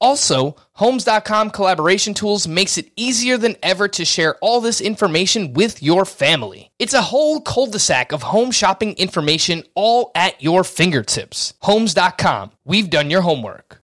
Also, Homes.com collaboration tools makes it easier than ever to share all this information with your family. It's a whole cul-de-sac of home shopping information all at your fingertips. Homes.com. We've done your homework.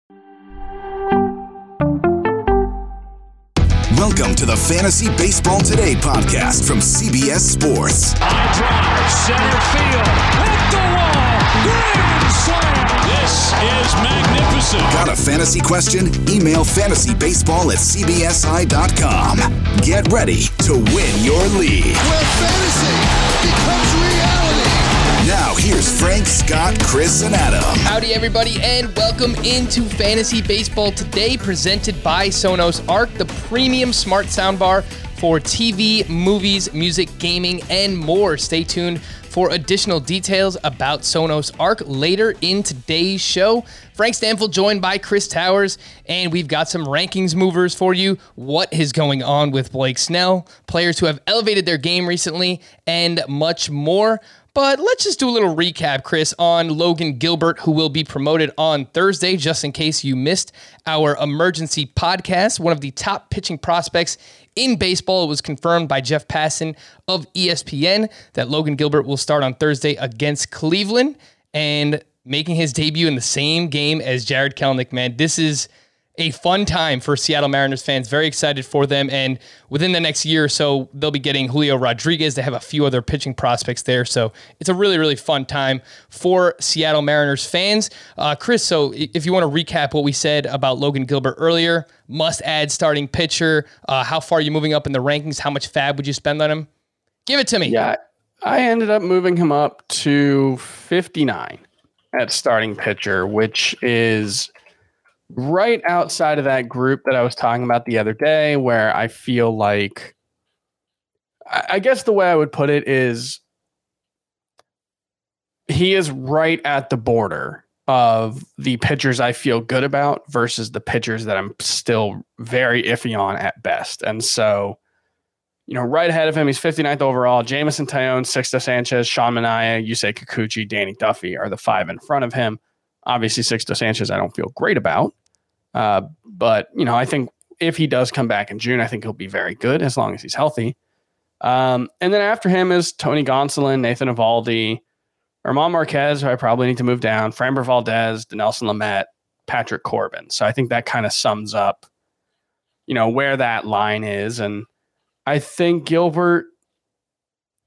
Welcome to the Fantasy Baseball Today podcast from CBS Sports. High drive, center field, hit the wall, grand slam. This is magnificent. Got a fantasy question? Email fantasybaseball at cbsi.com. Get ready to win your league. Where fantasy becomes reality. Now, here's Frank, Scott, Chris, and Adam. Howdy, everybody, and welcome into Fantasy Baseball Today, presented by Sonos Arc, the premium smart soundbar for TV, movies, music, gaming, and more. Stay tuned for additional details about Sonos Arc later in today's show. Frank Stanfield joined by Chris Towers, and we've got some rankings movers for you. What is going on with Blake Snell, players who have elevated their game recently, and much more. But let's just do a little recap, Chris, on Logan Gilbert, who will be promoted on Thursday, just in case you missed our emergency podcast. One of the top pitching prospects in baseball. It was confirmed by Jeff Passan of ESPN that Logan Gilbert will start on Thursday against Cleveland and making his debut in the same game as Jarred Kelenic. Man, this is a fun time for Seattle Mariners fans. Very excited for them. And within the next year or so, they'll be getting Julio Rodriguez. They have a few other pitching prospects there. So it's a really, really fun time for Seattle Mariners fans. Uh, Chris, so if you want to recap what we said about Logan Gilbert earlier, must add starting pitcher. Uh, how far are you moving up in the rankings? How much FAAB would you spend on him? Give it to me. Yeah, I ended up moving him up to 59 at starting pitcher, which is right outside of that group that I was talking about the other day, where I feel like, I guess the way I would put it is he is right at the border of the pitchers I feel good about versus the pitchers that I'm still very iffy on at best. And so, you know, right ahead of him, he's 59th overall. Jameson Taillon, Sixto Sanchez, Sean Manaea, Yusei Kikuchi, Danny Duffy are the five in front of him. Obviously, Sixto Sanchez, I don't feel great about. Uh, but, you know, I think if he does come back in June, I think he'll be very good as long as he's healthy. Um, and then after him is Tony Gonsolin, Nathan Eovaldi, German Marquez, who I probably need to move down, Framber Valdez, Dinelson Lamet, Patrick Corbin. So I think that kind of sums up, you know, where that line is. And I think Gilbert,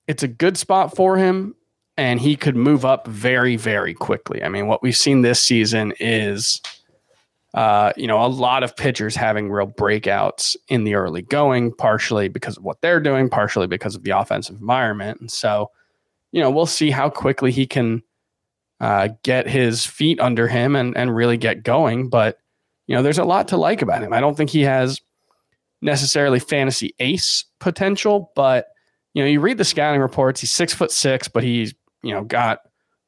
it's a good spot for him, and he could move up very, very quickly. I mean, what we've seen this season is uh, you know, a lot of pitchers having real breakouts in the early going, partially because of what they're doing, partially because of the offensive environment. And so, you know, we'll see how quickly he can uh, get his feet under him and, and really get going. But, you know, there's a lot to like about him. I don't think he has necessarily fantasy ace potential, but, you know, you read the scouting reports, he's six foot six, but he's, you know, got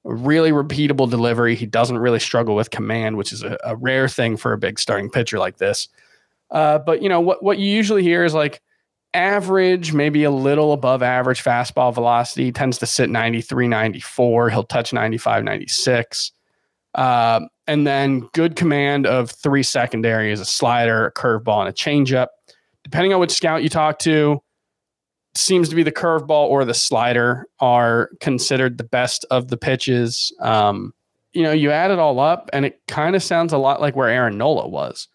really repeatable delivery. He doesn't really struggle with command, which is a, a rare thing for a big starting pitcher like this. Uh, but you know what what you usually hear is like average, maybe a little above average fastball velocity tends to sit 93, 94. He'll touch 95, 96. Uh, and then good command of three secondary is a slider, a curveball, and a changeup. Depending on which scout you talk to, seems to be the curveball or the slider are considered the best of the pitches. Um, you know, you add it all up, and it kind of sounds a lot like where Aaron Nola was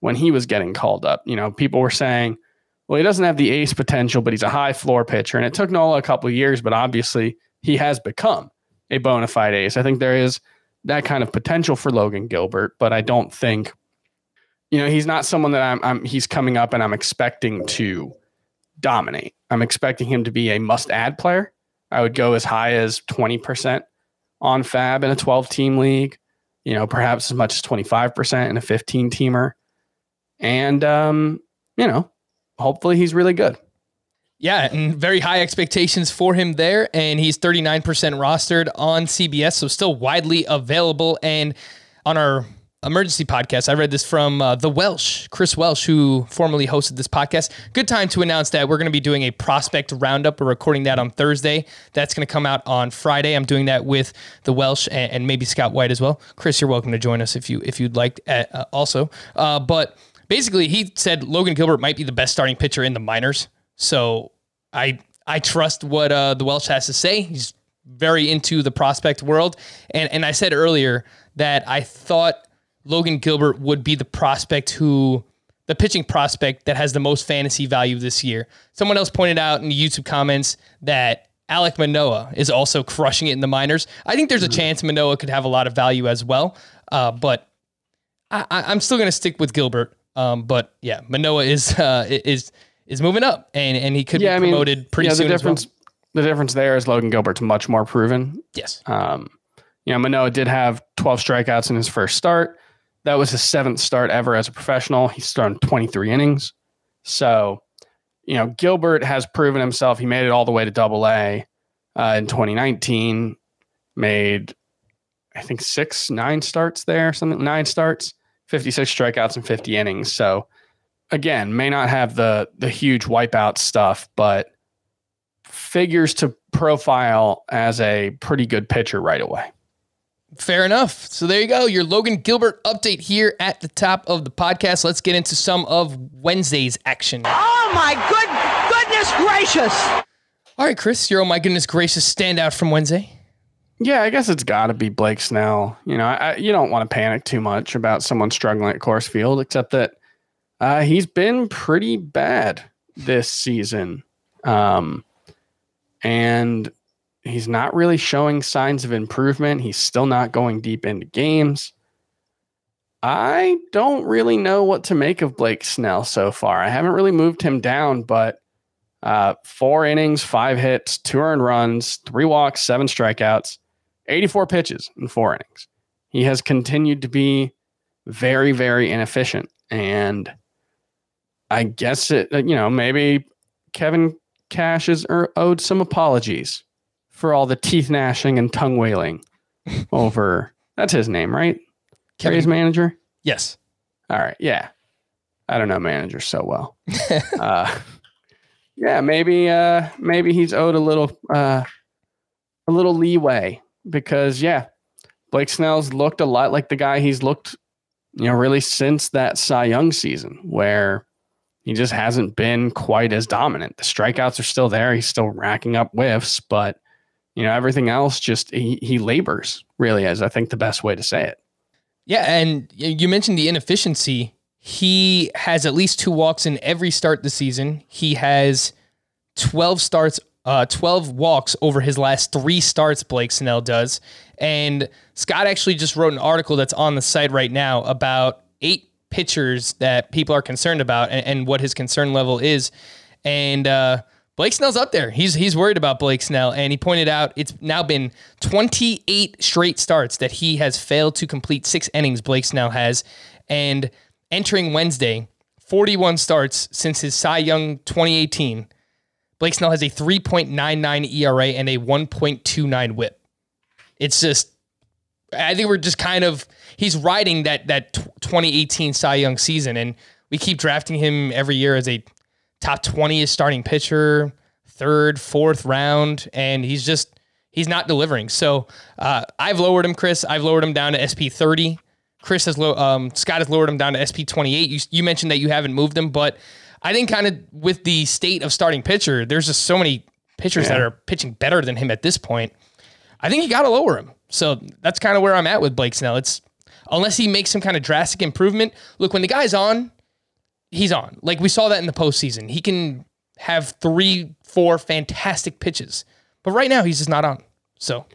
when he was getting called up. You know, people were saying, well, he doesn't have the ace potential, but he's a high floor pitcher. And it took Nola a couple of years, but obviously he has become a bona fide ace. I think there is that kind of potential for Logan Gilbert, but I don't think, you know, he's not someone that I'm, I'm he's coming up and I'm expecting to dominate. I'm expecting him to be a must add player. I would go as high as 20% on FAAB in a 12 team league, you know, perhaps as much as 25% in a 15 teamer. And, um, you know, hopefully he's really good. Yeah, and very high expectations for him there. And he's 39% rostered on CBS, so still widely available. And on our emergency podcast, I read this from uh, the Welsh, Chris Welsh, who formerly hosted this podcast. Good time to announce that we're going to be doing a prospect roundup. We're recording that on Thursday. That's going to come out on Friday. I'm doing that with the Welsh and, and maybe Scott White as well. Chris, you're welcome to join us if you if you'd like uh, also. Uh, but basically, he said Logan Gilbert might be the best starting pitcher in the minors. So I I trust what uh, the Welsh has to say. He's very into the prospect world, and and I said earlier that I thought Logan Gilbert would be the prospect who the pitching prospect that has the most fantasy value this year. Someone else pointed out in the YouTube comments that Alek Manoah is also crushing it in the minors. I think there's a chance Manoah could have a lot of value as well, uh, but I, am still going to stick with Gilbert. Um, but yeah, Manoah is uh, is is moving up, and and he could Yeah, I be mean, promoted pretty yeah, soon. the as well. difference the difference there is Logan Gilbert's much more proven. Yes. Um, you know, Manoah did have 12 strikeouts in his first start. That was his seventh start ever as a professional. He's thrown 23 innings. So, you know, Gilbert has proven himself. He made it all the way to double A uh, in 2019, made, I think, six, nine starts there, something, nine starts, 56 strikeouts and 50 innings. So, again, may not have the the huge wipeout stuff, but figures to profile as a pretty good pitcher right away. Fair enough. So there you go. Your Logan Gilbert update here at the top of the podcast. Let's get into some of Wednesday's action. Oh my good goodness gracious! All right, Chris, your oh my goodness gracious standout from Wednesday. Yeah, I guess it's got to be Blake Snell. You know, I, you don't want to panic too much about someone struggling at Coors Field, except that uh, he's been pretty bad this season, um, and he's not really showing signs of improvement. He's still not going deep into games. I don't really know what to make of Blake Snell so far. I haven't really moved him down, but uh, four innings, five hits, two earned runs, three walks, seven strikeouts, 84 pitches in four innings. He has continued to be very, very inefficient. And I guess it, you know, maybe Kevin Cash is er- owed some apologies for all the teeth gnashing and tongue wailing over. That's his name, right? Kevin, manager. Yes. All right. Yeah. I don't know managers so well. uh, yeah, maybe uh, maybe he's owed a little uh, a little leeway because yeah, Blake Snell's looked a lot like the guy he's looked, you know, really since that Cy Young season where he just hasn't been quite as dominant. The strikeouts are still there. He's still racking up whiffs, but you know, everything else just he, he labors really is I think the best way to say it. Yeah, and you mentioned the inefficiency. He has at least two walks in every start this season. He has 12 starts, uh, 12 walks over his last three starts, Blake Snell does. And Scott actually just wrote an article that's on the site right now about eight pitchers that people are concerned about and, and what his concern level is. And uh, Blake Snell's up there. He's he's worried about Blake Snell, and he pointed out it's now been 28 straight starts that he has failed to complete six innings. Blake Snell has, and entering Wednesday, 41 starts since his Cy Young 2018. Blake Snell has a 3.99 ERA and a 1.29 WHIP. It's just, I think we're just kind of he's riding that that 2018 Cy Young season, and we keep drafting him every year as a top 20 is starting pitcher, third, fourth round, and he's just he's not delivering. So uh, I've lowered him, Chris. I've lowered him down to SP 30. Chris has low, um, Scott has lowered him down to SP 28. You, you mentioned that you haven't moved him, but I think kind of with the state of starting pitcher, there's just so many pitchers that are pitching better than him at this point. I think you got to lower him. So that's kind of where I'm at with Blake Snell. It's unless he makes some kind of drastic improvement. Look, when the guy's on, he's on. Like we saw that in the postseason. He can have three, four fantastic pitches, but right now he's just not on. So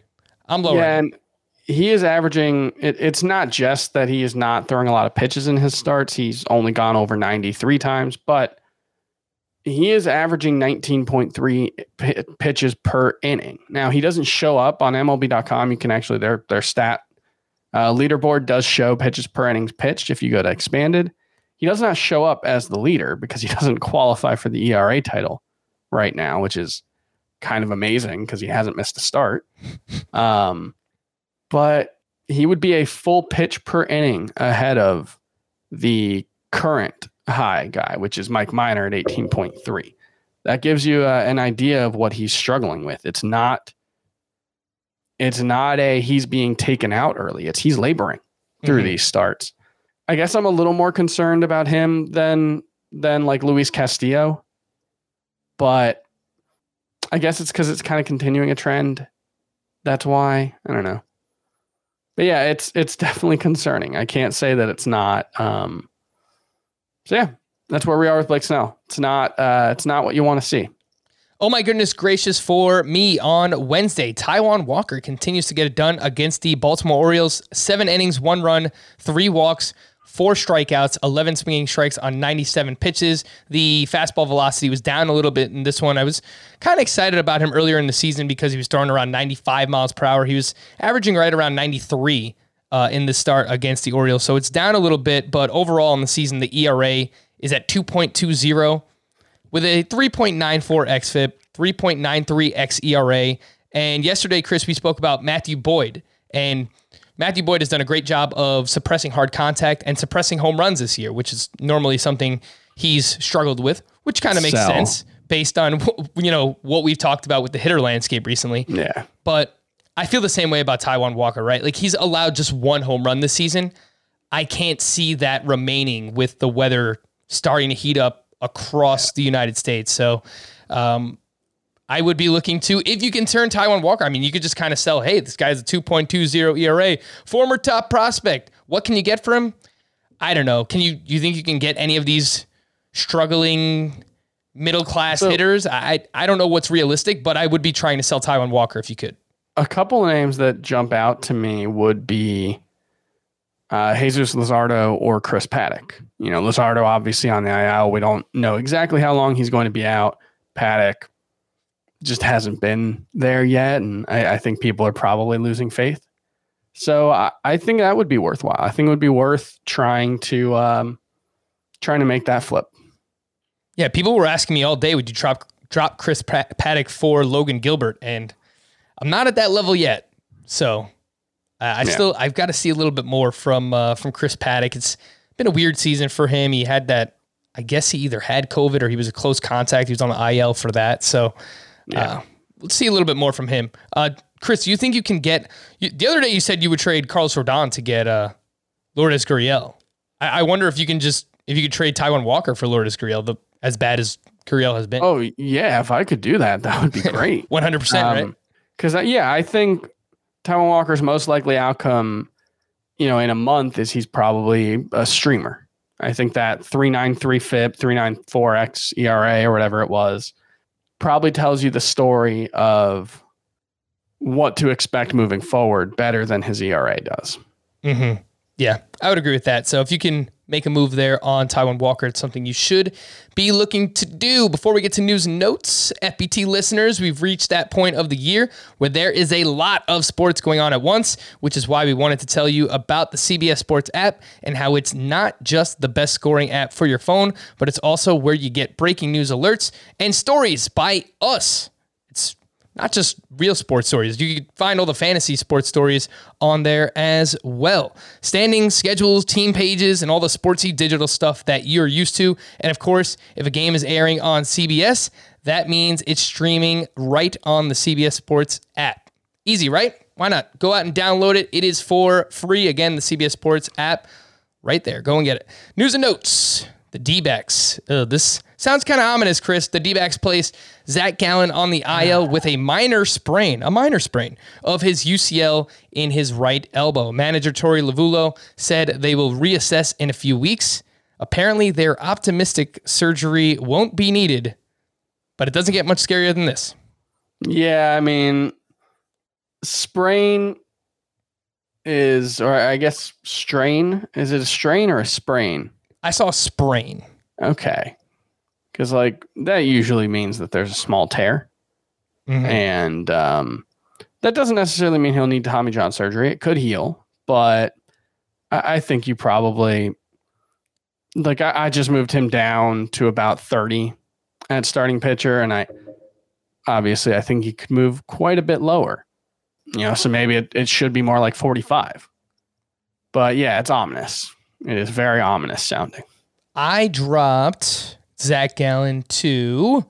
I'm lower. Yeah, and he is averaging. It, it's not just that he is not throwing a lot of pitches in his starts. He's only gone over 93 times, but he is averaging 19.3 p- pitches per inning. Now he doesn't show up on MLB.com. You can actually their their stat uh, leaderboard does show pitches per innings pitched. If you go to expanded, he does not show up as the leader because he doesn't qualify for the ERA title right now, which is kind of amazing because he hasn't missed a start. Um, but he would be a full pitch per inning ahead of the current high guy, which is Mike Minor at 18.3. That gives you uh, an idea of what he's struggling with. It's not it's not a he's being taken out early. It's he's laboring through Mhm. these starts. I guess I'm a little more concerned about him than than like Luis Castillo. But I guess it's because it's kind of continuing a trend. That's why. I don't know. But yeah, it's it's definitely concerning. I can't say that it's not. Um, so yeah, that's where we are with Blake Snell. It's not uh, it's not what you want to see. Oh my goodness gracious for me on Wednesday. Taijuan Walker continues to get it done against the Baltimore Orioles. Seven innings, one run, three walks, four strikeouts, 11 swinging strikes on 97 pitches. The fastball velocity was down a little bit in this one. I was kind of excited about him earlier in the season because he was throwing around 95 miles per hour. He was averaging right around 93 uh, in the start against the Orioles. So it's down a little bit, but overall in the season, the ERA is at 2.20 with a 3.94 xFIP, 3.93 xERA. And yesterday, Chris, we spoke about Matthew Boyd. And Matthew Boyd has done a great job of suppressing hard contact and suppressing home runs this year, which is normally something he's struggled with, which kind of makes sense based on you know what we've talked about with the hitter landscape recently. Yeah. But I feel the same way about Taijuan Walker, right? Like he's allowed just one home run this season. I can't see that remaining with the weather starting to heat up across the United States. So um, I would be looking to, if you can turn Taijuan Walker, I mean, you could just kind of sell, hey, this guy's a 2.20 ERA, former top prospect. What can you get for him? I don't know. Can you, you think you can get any of these struggling middle class So- hitters? I, I don't know what's realistic, but I would be trying to sell Taijuan Walker if you could. A couple of names that jump out to me would be uh, Jesus Luzardo or Chris Paddack. You know, Luzardo obviously on the IL. We don't know exactly how long he's going to be out. Paddack just hasn't been there yet, and I, I think people are probably losing faith. So I, I think that would be worthwhile. I think it would be worth trying to um, trying to make that flip. Yeah, people were asking me all day, would you drop drop Chris Pa- Paddack for Logan Gilbert? And I'm not at that level yet. So uh, I Yeah. still I've got to see a little bit more from uh, from Chris Paddack. It's been a weird season for him. He had that. I guess he either had COVID or he was a close contact. He was on the IL for that. So uh, let's see a little bit more from him. Uh, Chris, do you think you can get? You, the other day you said you would trade Carlos Rodon to get uh, Lourdes Gurriel. I, I wonder if you can just if you could trade Taijuan Walker for Lourdes Gurriel, the as bad as Gurriel has been. Oh yeah, if I could do that, that would be great. One hundred percent, right? Because yeah, I think Taijuan Walker's most likely outcome, you know, in a month is he's probably a streamer. I think that three nine three FIP, three nine four X ERA or whatever it was, probably tells you the story of what to expect moving forward better than his ERA does. Mm-hmm. Yeah, I would agree with that. So if you can make a move there on Taijuan Walker, it's something you should be looking to do. Before we get to news notes, FBT listeners, we've reached that point of the year where there is a lot of sports going on at once, which is why we wanted to tell you about the CBS Sports app and how it's not just the best scoring app for your phone, but it's also where you get breaking news alerts and stories by us. Not just real sports stories. You can find all the fantasy sports stories on there as well. Standings, schedules, team pages, and all the sportsy digital stuff that you're used to. And of course, if a game is airing on CBS, that means it's streaming right on the CBS Sports app. Easy, right? Why not? Go out and download it. It is for free. Again, the CBS Sports app right there. Go and get it. News and notes. The D backs. This sounds kind of ominous, Chris. The D backs placed Zach Gallen on the IL with a minor sprain, a minor sprain of his UCL in his right elbow. Manager Torey Lovullo said they will reassess in a few weeks. Apparently, they're optimistic surgery won't be needed, but it doesn't get much scarier than this. Yeah, I mean, sprain is, or I guess strain. Is it a strain or a sprain? I saw a sprain. Okay. Because, like, that usually means that there's a small tear. Mhm. And um, that doesn't necessarily mean he'll need Tommy John surgery. It could heal, but I, I think you probably, like, I, I just moved him down to about 30 at starting pitcher. And I, obviously, I think he could move quite a bit lower. You know, so maybe it, it should be more like 45. But yeah, it's ominous. It is very ominous sounding. I dropped Zach Gallen to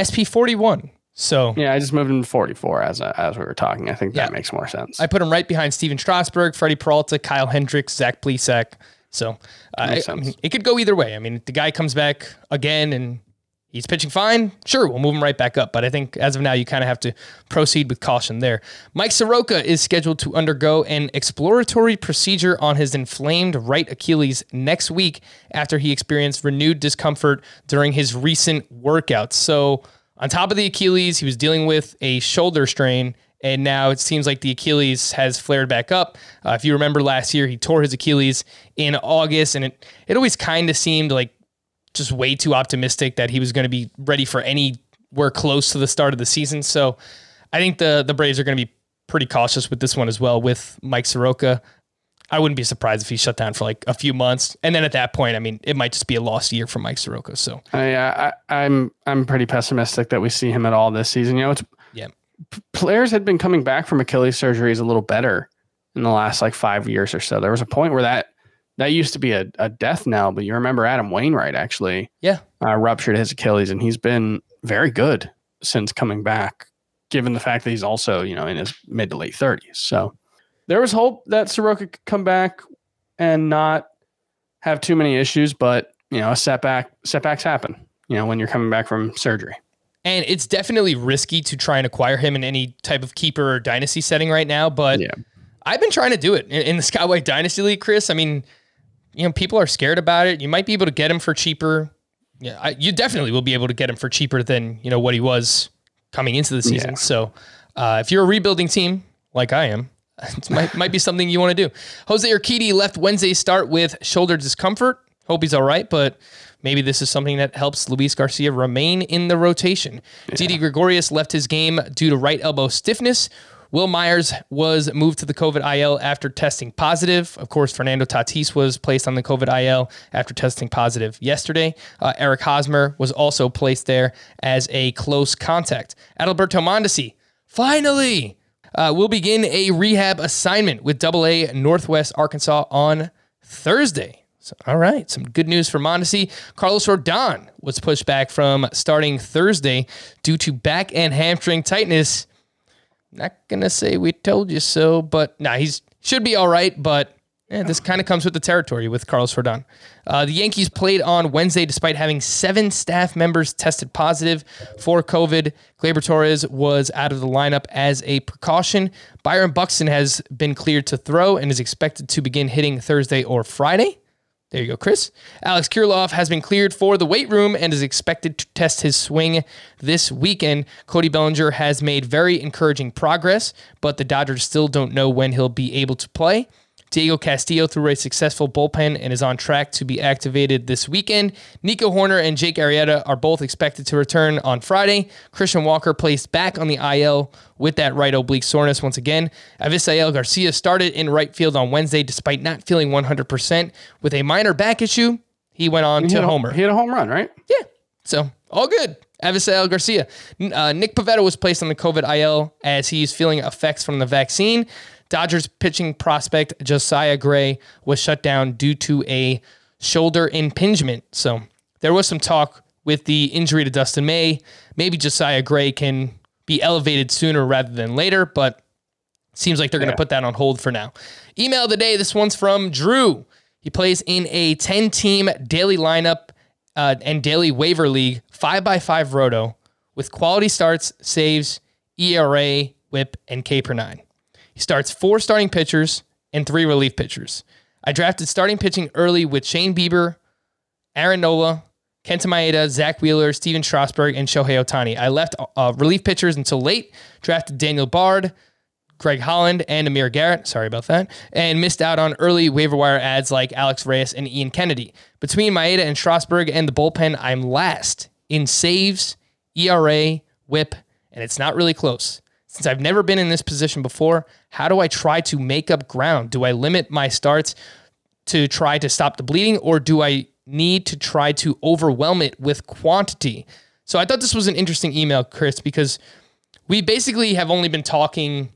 SP forty one. So Yeah, I just moved him to 44 as as we were talking. I think that Yeah. makes more sense. I put him right behind Stephen Strasburg, Freddie Peralta, Kyle Hendricks, Zach Plesac. So uh, I- I mean, it could go either way. I mean, the guy comes back again and he's pitching fine, sure, we'll move him right back up. But I think as of now, you kind of have to proceed with caution there. Mike Soroka is scheduled to undergo an exploratory procedure on his inflamed right Achilles next week after he experienced renewed discomfort during his recent workouts. So, on top of the Achilles, he was dealing with a shoulder strain and now it seems like the Achilles has flared back up. Uh, if you remember last year, he tore his Achilles in August, and it it always kind of seemed like just way too optimistic that he was going to be ready for anywhere close to the start of the season. So I think the the Braves are going to be pretty cautious with this one as well with Mike Soroka. I wouldn't be surprised if he shut down for like a few months, and then at that point, I mean, it might just be a lost year for Mike Soroka. So I, I I'm I'm pretty pessimistic that we see him at all this season. You know, it's yeah, players had been coming back from Achilles surgeries a little better in the last like five years or so. There was a point where that that used to be a, a death knell, but you remember Adam Wainwright actually yeah, uh, ruptured his Achilles, and he's been very good since coming back. Given the fact that he's also you know in his mid to late thirties, so there was hope that Soroka could come back and not have too many issues, but you know a setback setbacks happen. You know when you're coming back from surgery. And it's definitely risky to try and acquire him in any type of keeper or dynasty setting right now. But Yeah. I've been trying to do it in, in the Skyway Dynasty League, Chris. I mean, you know, people are scared about it. You might be able to get him for cheaper. Yeah, I, you definitely will be able to get him for cheaper than you know what he was coming into the season. Yeah. So, uh, if you're a rebuilding team like I am, it might might be something you want to do. Jose Urquidy left Wednesday start with shoulder discomfort. Hope he's all right, but maybe this is something that helps Luis Garcia remain in the rotation. Didi Gregorius left his game due to right elbow stiffness. Wil Myers was moved to the COVID IL after testing positive. Of course, Fernando Tatis was placed on the COVID IL after testing positive yesterday. Uh, Eric Hosmer was also placed there as a close contact. Adalberto Mondesi, finally, uh, will begin a rehab assignment with Double A Northwest Arkansas on Thursday. So, all right, some good news for Mondesi. Carlos Rodon was pushed back from starting Thursday due to back and hamstring tightness. Not gonna say we told you so, but nah, he's should be all right. But eh, this kind of comes with the territory with Carlos Rodon. Uh, the Yankees played on Wednesday despite having seven staff members tested positive for COVID. Gleyber Torres was out of the lineup as a precaution. Byron Buxton has been cleared to throw and is expected to begin hitting Thursday or Friday. There you go, Chris. Alex Kirilloff has been cleared for the weight room and is expected to test his swing this weekend. Cody Bellinger has made very encouraging progress, but the Dodgers still don't know when he'll be able to play. Diego Castillo threw a successful bullpen and is on track to be activated this weekend. Nico Hoerner and Jake Arrieta are both expected to return on Friday. Christian Walker placed back on the IL with that right oblique soreness once again. Avisail Garcia started in right field on Wednesday despite not feeling 100% with a minor back issue. He went on He to a- homer. He hit a home run, right? Yeah. So all good. Avisail Garcia. Uh, Nick Pivetta was placed on the COVID IL as he's feeling effects from the vaccine. Dodgers pitching prospect Josiah Gray was shut down due to a shoulder impingement. So there was some talk with the injury to Dustin May. Maybe Josiah Gray can be elevated sooner rather than later, but Seems like they're going to put that on hold for now. Email of the day. This one's from Drew. He plays in a 10 team daily lineup uh, and daily waiver league, 5x5 roto, with quality starts, saves, ERA, whip, and K per nine. He starts four starting pitchers and three relief pitchers. I drafted starting pitching early with Shane Bieber, Aaron Nola, Kenta Maeda, Zack Wheeler, Stephen Strasburg, and Shohei Ohtani. I left uh, relief pitchers until late, drafted Daniel Bard, Greg Holland and Amir Garrett. Sorry about that. And missed out on early waiver wire ads like Alex Reyes and Ian Kennedy. Between Maeda and Strasburg and the bullpen, I'm last in saves, ERA, whip, and it's not really close. Since I've never been in this position before, how do I try to make up ground? Do I limit my starts to try to stop the bleeding, or do I need to try to overwhelm it with quantity? So I thought this was an interesting email, Chris, because we basically have only been talking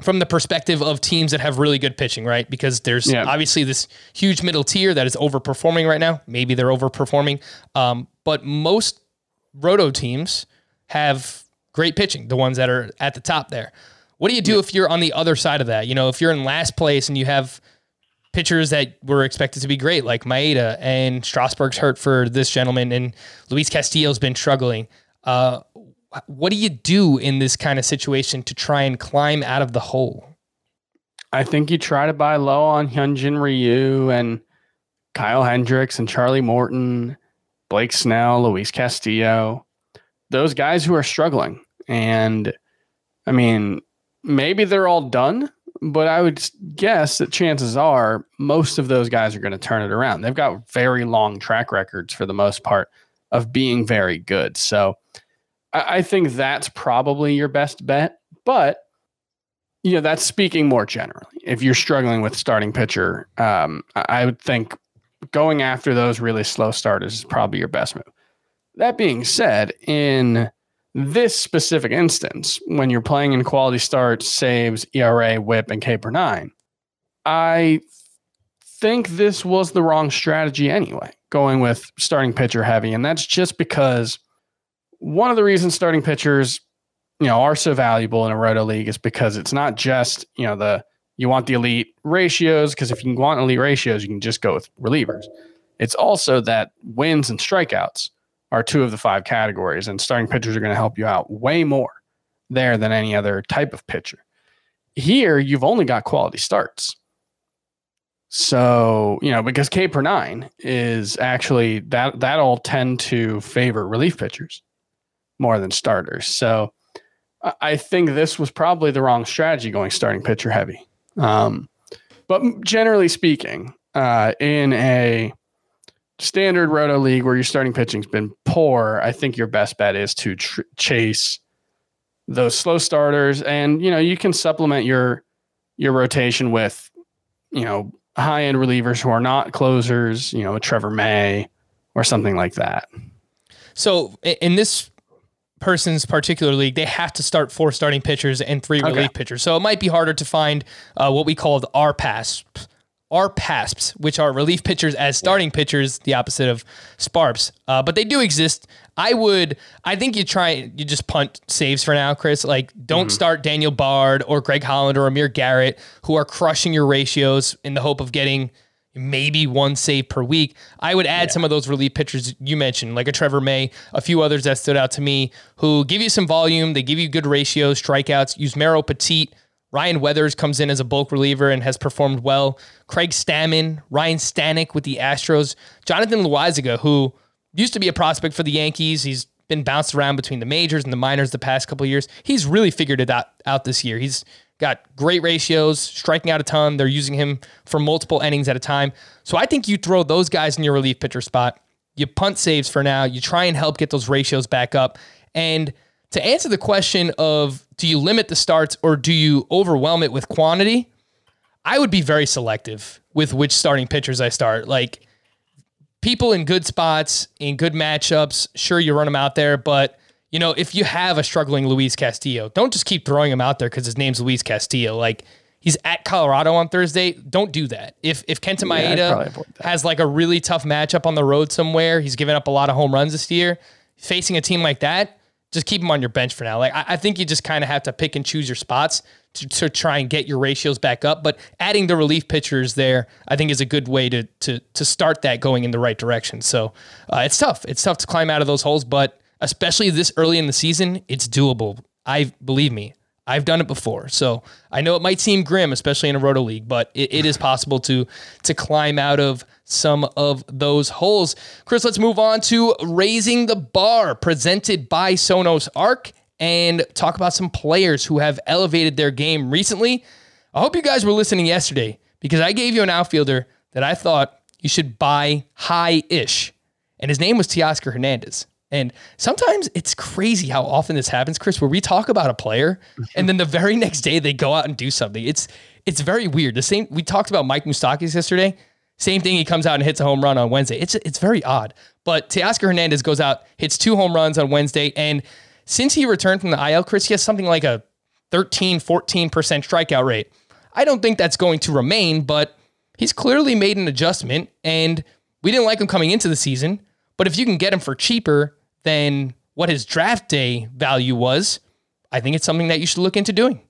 from the perspective of teams that have really good pitching, right? Because there's Yeah. obviously this huge middle tier that is overperforming right now. Maybe they're overperforming. Um, but most roto teams have great pitching, the ones that are at the top there. What do you do if you're on the other side of that? You know, if you're in last place and you have pitchers that were expected to be great, like Maeda and Strasburg's hurt for this gentleman, and Luis Castillo's been struggling. Uh, what do you do in this kind of situation to try and climb out of the hole? I think you try to buy low on Hyunjin Ryu and Kyle Hendricks and Charlie Morton, Blake Snell, Luis Castillo, those guys who are struggling. And I mean, maybe they're all done, but I would guess that chances are most of those guys are going to turn it around. They've got very long track records for the most part of being very good. So I, I think that's probably your best bet. But you know, that's speaking more generally. If you're struggling with starting pitcher, um, I I would think going after those really slow starters is probably your best move. That being said, in this specific instance, when you're playing in quality starts, saves, ERA, whip, and K per nine, I think this was the wrong strategy anyway, going with starting pitcher heavy. And that's just because one of the reasons starting pitchers you know are so valuable in a roto league is because it's not just you know the you want the elite ratios because if you want elite ratios you can just go with relievers it's also that wins and strikeouts are two of the five categories and starting pitchers are going to help you out way more there than any other type of pitcher. Here you've only got quality starts. So you know because k per nine is actually that that'll tend to favor relief pitchers more than starters. So I- think this was probably the wrong strategy going starting pitcher heavy. Um, but generally speaking, uh, in a standard roto league where your starting pitching's been poor, I think your best bet is to tr- chase those slow starters, and you know you can supplement your your rotation with you know high end relievers who are not closers, you know, Trevor May or something like that. So in this person's particular league, they have to start four starting pitchers and three Okay. relief pitchers. So it might be harder to find uh, what we call the RPASPs, RPASPs, which are relief pitchers as starting pitchers, the opposite of SPARPs. Uh, but they do exist. I would, I think you try, you just punt saves for now, Chris. Like, don't start Daniel Bard or Greg Holland or Amir Garrett, who are crushing your ratios in the hope of getting maybe one save per week. I would add some of those relief pitchers you mentioned, like a Trevor May, a few others that stood out to me, who give you some volume. They give you good ratios, strikeouts. Yusmeiro Petit. Ryan Weathers comes in as a bulk reliever and has performed well. Craig Stammen, Ryan Stanek with the Astros, Jonathan Loaisiga, who used to be a prospect for the Yankees. He's been bounced around between the majors and the minors the past couple years. He's really figured it out, out this year. He's got great ratios, striking out a ton. They're using him for multiple innings at a time. So I think you throw those guys in your relief pitcher spot. You punt saves for now. You try and help get those ratios back up. And to answer the question of do you limit the starts or do you overwhelm it with quantity? I would be very selective with which starting pitchers I start. Like people in good spots, in good matchups, sure you run them out there, but you know, if you have a struggling Luis Castillo, don't just keep throwing him out there because his name's Luis Castillo. Like he's at Colorado on Thursday. Don't do that. If if Kenta Maeda that. has like a really tough matchup on the road somewhere, he's given up a lot of home runs this year. Facing a team like that, just keep him on your bench for now. Like I, I think you just kind of have to pick and choose your spots to, to try and get your ratios back up. But adding the relief pitchers there, I think, is a good way to to to start that going in the right direction. So uh, it's tough. It's tough to climb out of those holes, but especially this early in the season, it's doable. I believe me. I've done it before, so I know it might seem grim, especially in a roto league, but it, it is possible to to climb out of some of those holes. Chris, let's move on to raising the bar, presented by Sonos Arc and talk about some players who have elevated their game recently. I hope you guys were listening yesterday because I gave you an outfielder that I thought you should buy high ish. And his name was Teoscar Hernandez. And sometimes it's crazy how often this happens, Chris, where we talk about a player and then the very next day they go out and do something. It's it's very weird. The same we talked about Mike Moustakas yesterday. Same thing. He comes out and hits a home run on Wednesday. It's it's very odd. But Teoscar Hernandez goes out, hits two home runs on Wednesday, and since he returned from the IL, Chris, he has something like a 13, 14% strikeout rate. I don't think that's going to remain, but he's clearly made an adjustment, and we didn't like him coming into the season. But if you can get him for cheaper than what his draft day value was, I think it's something that you should look into doing.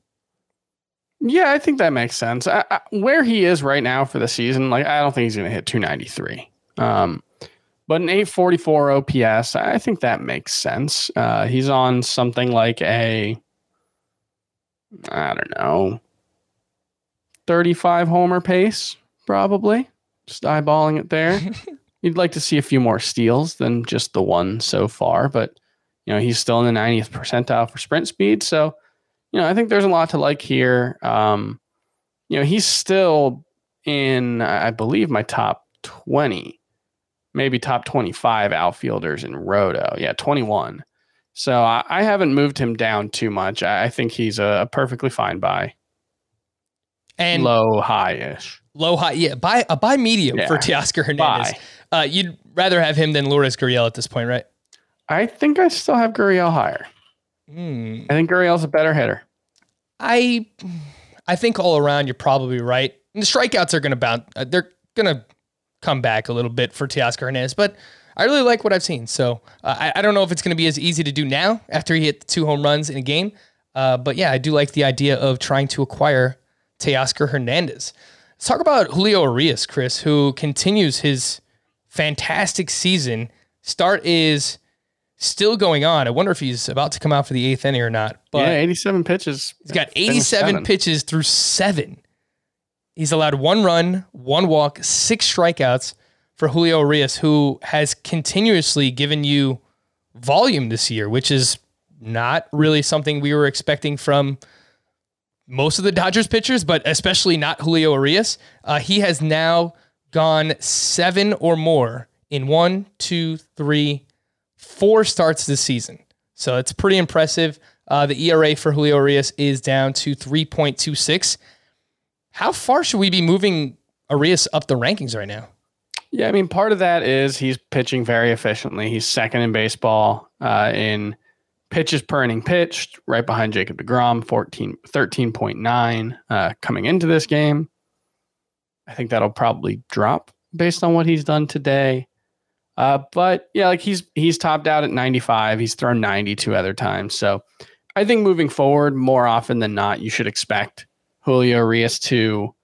Yeah, I think that makes sense. I, I, where he is right now for the season, like I don't think he's going to hit 293. Um, but an 844 OPS, I think that makes sense. Uh, he's on something like a, I don't know, 35 homer pace, probably. Just eyeballing it there. You'd like to see a few more steals than just the one so far, but you know he's still in the 90th percentile for sprint speed. So, you know, I think there's a lot to like here. Um, you know, he's still in, I believe, my top 20, maybe top 25 outfielders in Roto. Yeah, 21. So I, I haven't moved him down too much. I, I think he's a, a perfectly fine buy. And low high ish. Low high, yeah, buy a buy medium Yeah. for Teoscar Hernandez. Buy. Uh, you'd rather have him than Lourdes Gurriel at this point, right? I think I still have Gurriel higher. Hmm. I think Gurriel's a better hitter. I I think all around you're probably right. And the strikeouts are going to bounce. Uh, they're going to come back a little bit for Teoscar Hernandez, but I really like what I've seen. So uh, I, I don't know if it's going to be as easy to do now after he hit two home runs in a game. Uh, but yeah, I do like the idea of trying to acquire Teoscar Hernandez. Let's talk about Julio Urias, Chris, who continues his fantastic season. Start is still going on. I wonder if he's about to come out for the eighth inning or not. But yeah, 87 pitches. He's got 87 pitches through seven. He's allowed one run, one walk, six strikeouts for Julio Urias, who has continuously given you volume this year, which is not really something we were expecting from most of the Dodgers pitchers, but especially not Julio Urias. Uh, he has now gone seven or more in one, two, three, four starts this season. So it's pretty impressive. Uh, the ERA for Julio Urias is down to 3.26. How far should we be moving Urias up the rankings right now? Yeah, I mean, part of that is he's pitching very efficiently. He's second in baseball uh, in pitches per inning pitched, right behind Jacob DeGrom, 14, 13.9 uh, coming into this game. I think that'll probably drop based on what he's done today. Uh, but yeah, like he's he's topped out at 95. He's thrown 92 other times. So I think moving forward, more often than not, you should expect Julio Urias to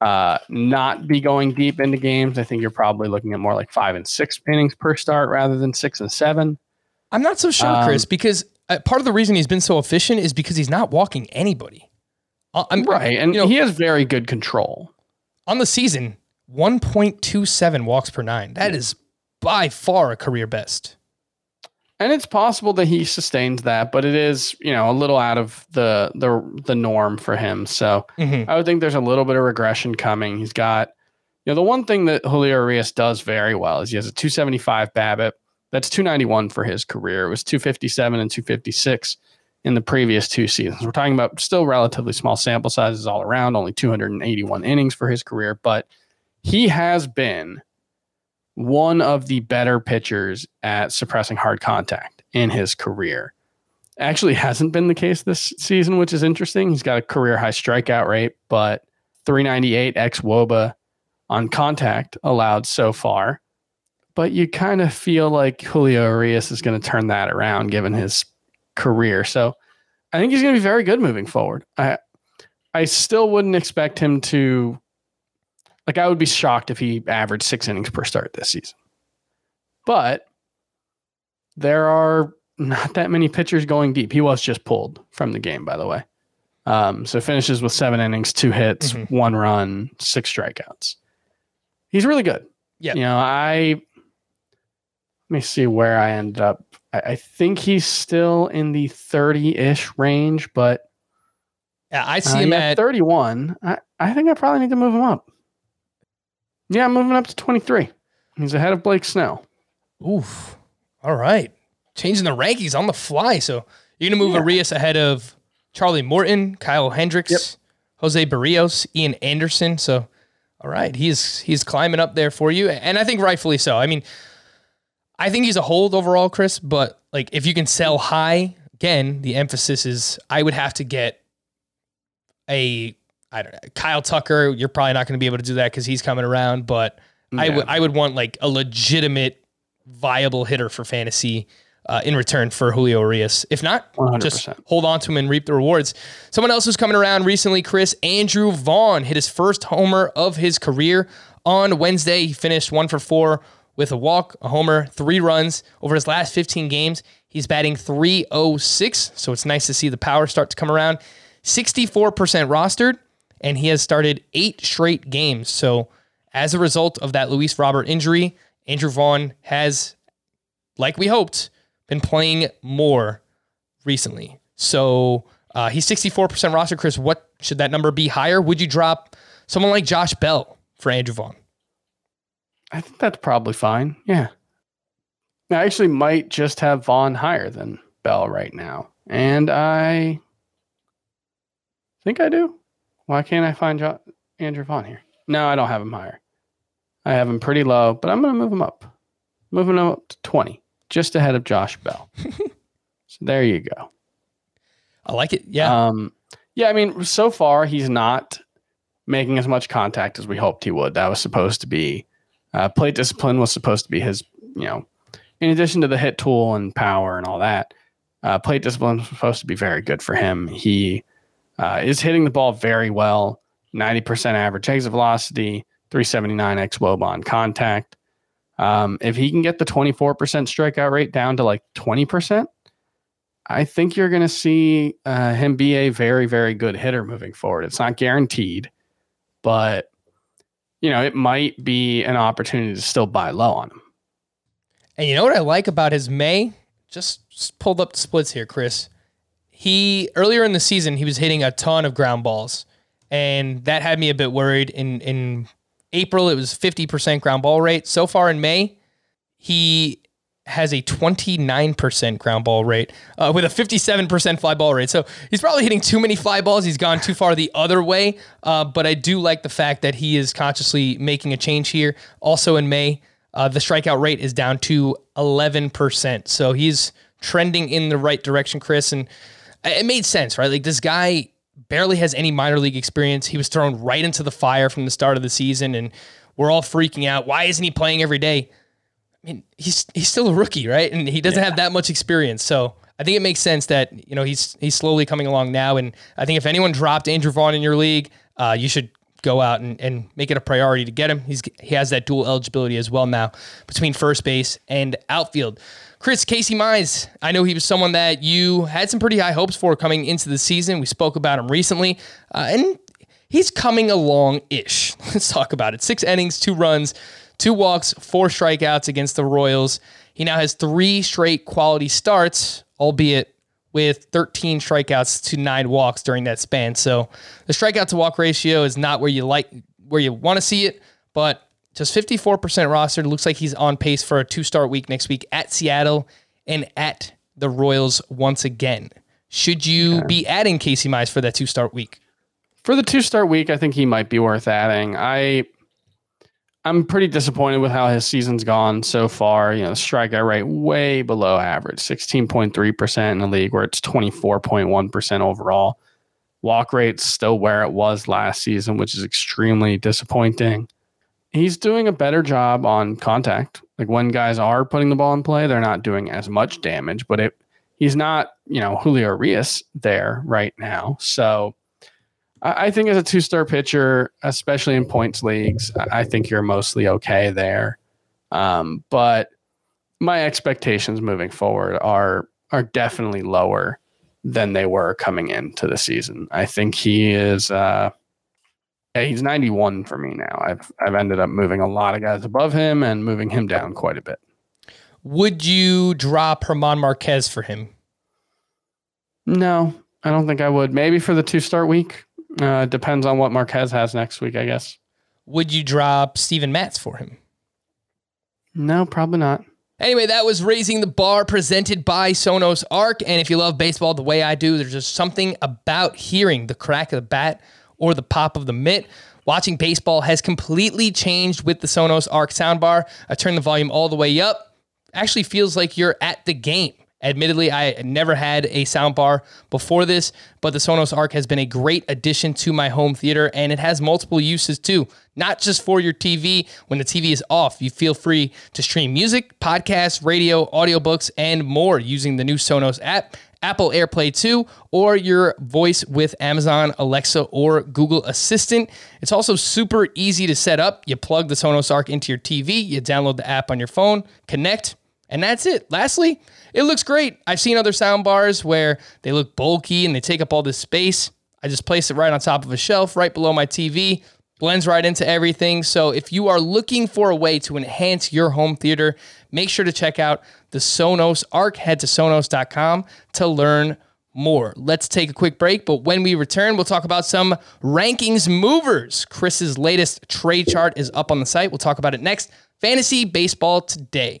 uh, not be going deep into games. I think you're probably looking at more like five and six innings per start rather than six and seven. I'm not so sure, Um, Chris, because uh, part of the reason he's been so efficient is because he's not walking anybody. Uh, I'm, Right. And you know, he has very good control. On the season, 1.27 walks per nine. That is by far a career best. And it's possible that he sustains that, but it is, you know, a little out of the the the norm for him. So Mhm. I would think there's a little bit of regression coming. He's got, you know, the one thing that Julio Urias does very well is he has a 275 BABIP. That's 291 for his career. It was 257 and 256 in the previous two seasons. We're talking about still relatively small sample sizes all around, only 281 innings for his career, but he has been one of the better pitchers at suppressing hard contact in his career. Actually, hasn't been the case this season, which is interesting. He's got a career high strikeout rate, but 398 xwOBA on contact allowed so far. But you kind of feel like Julio Urias is going to turn that around given his career. So I think he's going to be very good moving forward. I I still wouldn't expect him to like I would be shocked if he averaged six innings per start this season. But there are not that many pitchers going deep. He was just pulled from the game, by the way. Um, so finishes with seven innings, two hits, Mhm. one run, six strikeouts. He's really good. Yeah. You know, I let me see where I ended up. I, I think he's still in the 30 ish range, but Yeah, I see uh, him at 31. I, I think I probably need to move him up. Yeah, I'm moving up to 23. He's ahead of Blake Snell. Oof. All right. Changing the rankings on the fly. So you're going to move Yeah. Urias ahead of Charlie Morton, Kyle Hendricks, Yep. Jose Berrios, Ian Anderson. So, all right. He's, he's climbing up there for you. And I think rightfully so. I mean, I think he's a hold overall, Chris, but like if you can sell high, again, the emphasis is I would have to get a, I don't know, Kyle Tucker. You're probably not going to be able to do that because he's coming around, but I would I would want like a legitimate viable hitter for fantasy uh, in return for Julio Urias. If not, 100%. just hold on to him and reap the rewards. Someone else who's coming around recently, Chris Andrew Vaughn hit his first homer of his career on Wednesday. He finished one for four with a walk, a homer, three runs over his last 15 games. He's batting 306, so it's nice to see the power start to come around. 64% rostered, and he has started eight straight games. So, as a result of that Luis Robert injury, Andrew Vaughn has, like we hoped, been playing more recently. So uh, he's 64% roster. Chris, what should that number be higher? Would you drop someone like Josh Bell for Andrew Vaughn? I think that's probably fine. Yeah. I actually might just have Vaughn higher than Bell right now. And I think I do. Why can't I find jo- Andrew Vaughn here? No, I don't have him higher. I have him pretty low, but I'm going to move him up. Moving him up to 20, just ahead of Josh Bell. so there you go. I like it. Yeah. Um, yeah, I mean, so far he's not making as much contact as we hoped he would. That was supposed to be uh, plate discipline was supposed to be his, you know, in addition to the hit tool and power and all that, uh, plate discipline was supposed to be very good for him. He uh, is hitting the ball very well, 90% average exit velocity, 379 xwOBA on contact. Um, if he can get the 24% strikeout rate down to like 20%, I think you're going to see uh, him be a very, very good hitter moving forward. It's not guaranteed, but you know it might be an opportunity to still buy low on him. And you know what I like about his May? Just, pulled up the splits here, Chris. He earlier in the season he was hitting a ton of ground balls, and that had me a bit worried. In in April it was fifty percent ground ball rate. So far in May, he has a 29% ground ball rate uh, with a 57% fly ball rate. So he's probably hitting too many fly balls. He's gone too far the other way. Uh, but I do like the fact that he is consciously making a change here. Also in May, uh, the strikeout rate is down to 11%. So he's trending in the right direction, Chris. And it made sense, right? Like this guy barely has any minor league experience. He was thrown right into the fire from the start of the season, and we're all freaking out. Why isn't he playing every day? I mean, he's he's still a rookie, right? And he doesn't have that much experience. So I think it makes sense that you know he's he's slowly coming along now. And I think if anyone dropped Andrew Vaughn in your league, uh, you should go out and, and make it a priority to get him. He's he has that dual eligibility as well now between first base and outfield. Chris Casey Mize, I know he was someone that you had some pretty high hopes for coming into the season. We spoke about him recently, uh, and he's coming along ish. Let's talk about it. Six innings, two runs, two walks, four strikeouts against the Royals. He now has three straight quality starts, albeit with 13 strikeouts to nine walks during that span. So the strikeout to walk ratio is not where you like where you want to see it, but just 54% rostered. Looks like he's on pace for a two-start week next week at Seattle and at the Royals once again. Should you be adding Casey Mize for that two-start week? For the two start week, I think he might be worth adding. I I'm pretty disappointed with how his season's gone so far. You know, strikeout rate way below average, 16.3% in the league where it's 24.1% overall. Walk rate's still where it was last season, which is extremely disappointing. He's doing a better job on contact. Like when guys are putting the ball in play, they're not doing as much damage, but it he's not, you know, Julio Urias there right now. So I I think as a two star pitcher, especially in points leagues, I I think you're mostly okay there. Um, but my expectations moving forward are are definitely lower than they were coming into the season. I think he is uh, yeah, he's 91 for me now. I've I've ended up moving a lot of guys above him and moving him down quite a bit. Would you drop German Marquez for him? No, I don't think I would. Maybe for the two start week. Uh, depends on what Marquez has next week, I guess. Would you drop Steven Matz for him? No, probably not. Anyway, that was Raising the Bar presented by Sonos Arc. And if you love baseball the way I do, there's just something about hearing the crack of the bat or the pop of the mitt. Watching baseball has completely changed with the Sonos Arc soundbar. I turned the volume all the way up. Actually feels like you're at the game. Admittedly, I never had a soundbar before this, but the Sonos Arc has been a great addition to my home theater and it has multiple uses too. Not just for your TV. When the TV is off, you feel free to stream music, podcasts, radio, audiobooks, and more using the new Sonos app. Apple AirPlay 2, or your voice with Amazon Alexa or Google Assistant. It's also super easy to set up. You plug the Sonos Arc into your TV, you download the app on your phone, connect, and that's it. Lastly, it looks great. I've seen other sound bars where they look bulky and they take up all this space. I just place it right on top of a shelf right below my TV, blends right into everything. So if you are looking for a way to enhance your home theater, make sure to check out the Sonos Arc. Head to sonos.com to learn more. Let's take a quick break, but when we return, we'll talk about some rankings movers. Chris's latest trade chart is up on the site. We'll talk about it next. Fantasy Baseball Today.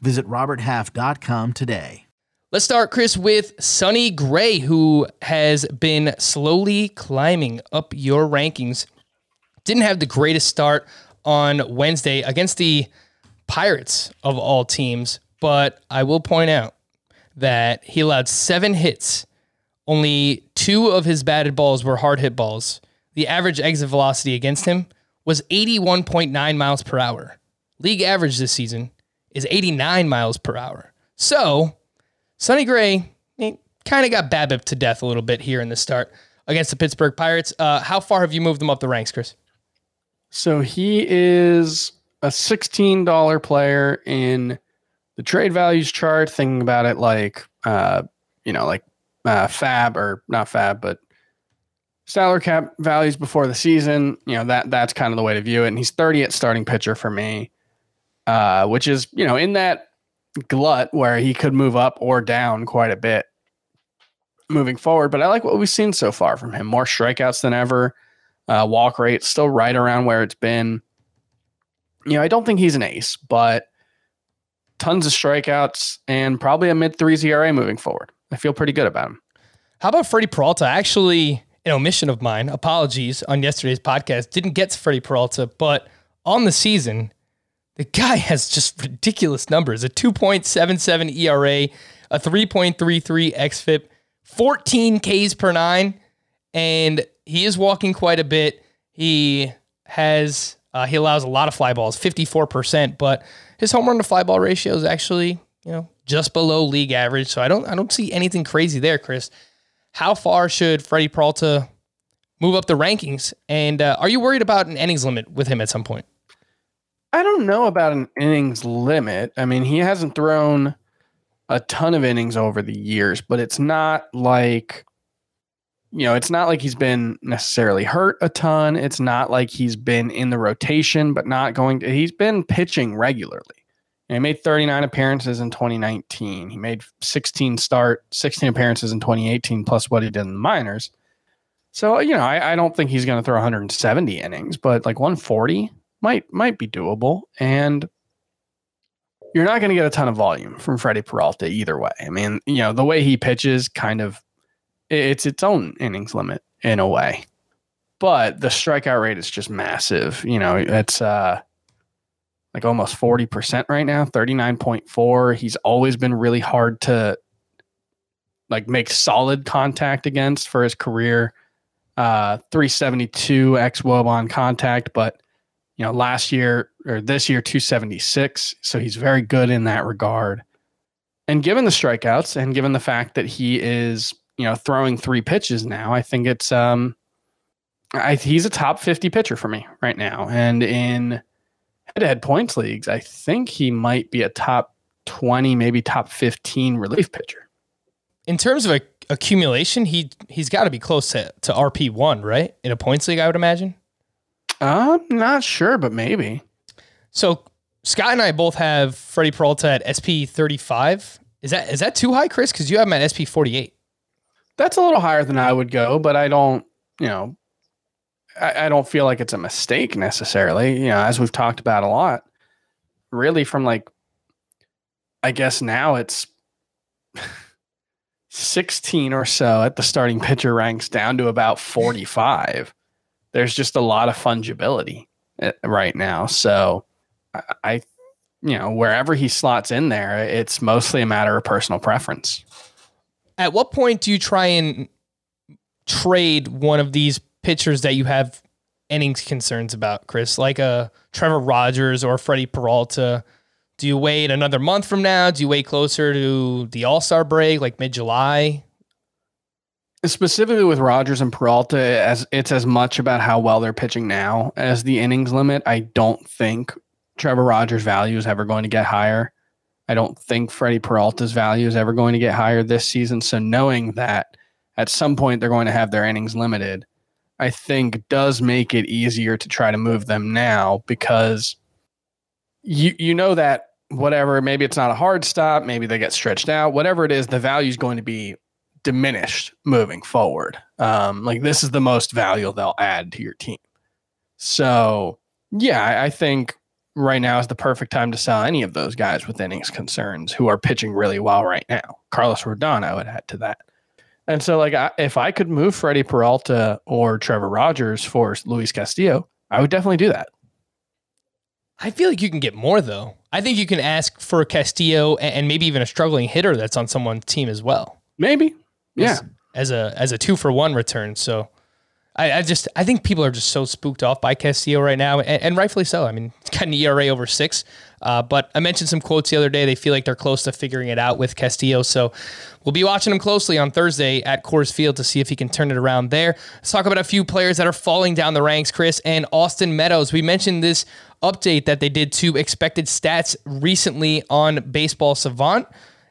Visit RobertHalf.com today. Let's start, Chris, with Sonny Gray, who has been slowly climbing up your rankings. Didn't have the greatest start on Wednesday against the Pirates of all teams, but I will point out that he allowed seven hits. Only two of his batted balls were hard hit balls. The average exit velocity against him was 81.9 miles per hour. League average this season is 89 miles per hour. So, Sonny Gray kind of got BABIP to death a little bit here in the start against the Pittsburgh Pirates. Uh, how far have you moved them up the ranks, Chris? So he is a $16 player in the trade values chart, thinking about it like, uh, you know, like uh, FAAB or not FAAB, but salary cap values before the season. You know, that that's kind of the way to view it. And he's 30 at starting pitcher for me, uh, which is, you know, in that glut where he could move up or down quite a bit moving forward. But I like what we've seen so far from him. More strikeouts than ever. Uh, walk rate still right around where it's been. You know, I don't think he's an ace, but tons of strikeouts and probably a mid threes ERA moving forward. I feel pretty good about him. How about Freddie Peralta? Actually, an omission of mine. Apologies on yesterday's podcast. Didn't get to Freddie Peralta, but on the season, the guy has just ridiculous numbers: a 2.77 ERA, a 3.33 xFIP, 14 Ks per nine, and he is walking quite a bit. He has uh, he allows a lot of fly balls, 54%, but his home run to fly ball ratio is actually, you know, just below league average. So I don't I don't see anything crazy there, Chris. How far should Freddie Peralta move up the rankings? And uh, are you worried about an innings limit with him at some point? I don't know about an innings limit. I mean, he hasn't thrown a ton of innings over the years, but it's not like you know, it's not like he's been necessarily hurt a ton. It's not like he's been in the rotation, but not going to, he's been pitching regularly. And he made 39 appearances in 2019. He made 16 start, 16 appearances in 2018, plus what he did in the minors. So, you know, I, I don't think he's going to throw 170 innings, but like 140 might might be doable. And you're not going to get a ton of volume from Freddie Peralta either way. I mean, you know, the way he pitches kind of it's its own innings limit in a way. But the strikeout rate is just massive. You know, it's uh like almost 40% right now, 39.4. He's always been really hard to like make solid contact against for his career. Uh 372 x wob on contact, but you know, last year or this year 276, so he's very good in that regard. And given the strikeouts and given the fact that he is, you know, throwing three pitches now, I think it's um I, he's a top 50 pitcher for me right now. And in head-to-head points leagues, I think he might be a top 20, maybe top 15 relief pitcher. In terms of a, accumulation, he he's got to be close to, to RP one, right? In a points league, I would imagine. I'm not sure, but maybe. So Scott and I both have Freddie Peralta at SP thirty five. Is that is that too high, Chris? Because you have him at SP forty eight. That's a little higher than I would go, but I don't, you know, I, I don't feel like it's a mistake necessarily. You know, as we've talked about a lot, really from like, I guess now it's 16 or so at the starting pitcher ranks down to about 45. There's just a lot of fungibility eh, right now. So I, you know, wherever he slots in there, it's mostly a matter of personal preference. At what point do you try and trade one of these pitchers that you have innings concerns about, Chris? Like a Trevor Rogers or Freddie Peralta? Do you wait another month from now? Do you wait closer to the All Star break, like mid July? Specifically with Rogers and Peralta, as it's as much about how well they're pitching now as the innings limit. I don't think Trevor Rogers' value is ever going to get higher. I don't think Freddie Peralta's value is ever going to get higher this season. So knowing that at some point they're going to have their innings limited, I think does make it easier to try to move them now because you you know that whatever maybe it's not a hard stop, maybe they get stretched out, whatever it is, the value is going to be diminished moving forward. Um, like this is the most value they'll add to your team. So yeah, I, I think right now is the perfect time to sell any of those guys with innings concerns who are pitching really well right now. Carlos Rodon, I would add to that. And so, like, I, if I could move Freddie Peralta or Trevor Rogers for Luis Castillo, I would definitely do that. I feel like you can get more though. I think you can ask for Castillo and maybe even a struggling hitter that's on someone's team as well. Maybe, yeah, as, as a as a two for one return. So I, I, just I think people are just so spooked off by Castillo right now, and, and rightfully so. I mean, it's got an ERA over six. Uh, but I mentioned some quotes the other day. They feel like they're close to figuring it out with Castillo. So we'll be watching him closely on Thursday at Coors Field to see if he can turn it around there. Let's talk about a few players that are falling down the ranks, Chris, and Austin Meadows. We mentioned this update that they did to expected stats recently on Baseball Savant.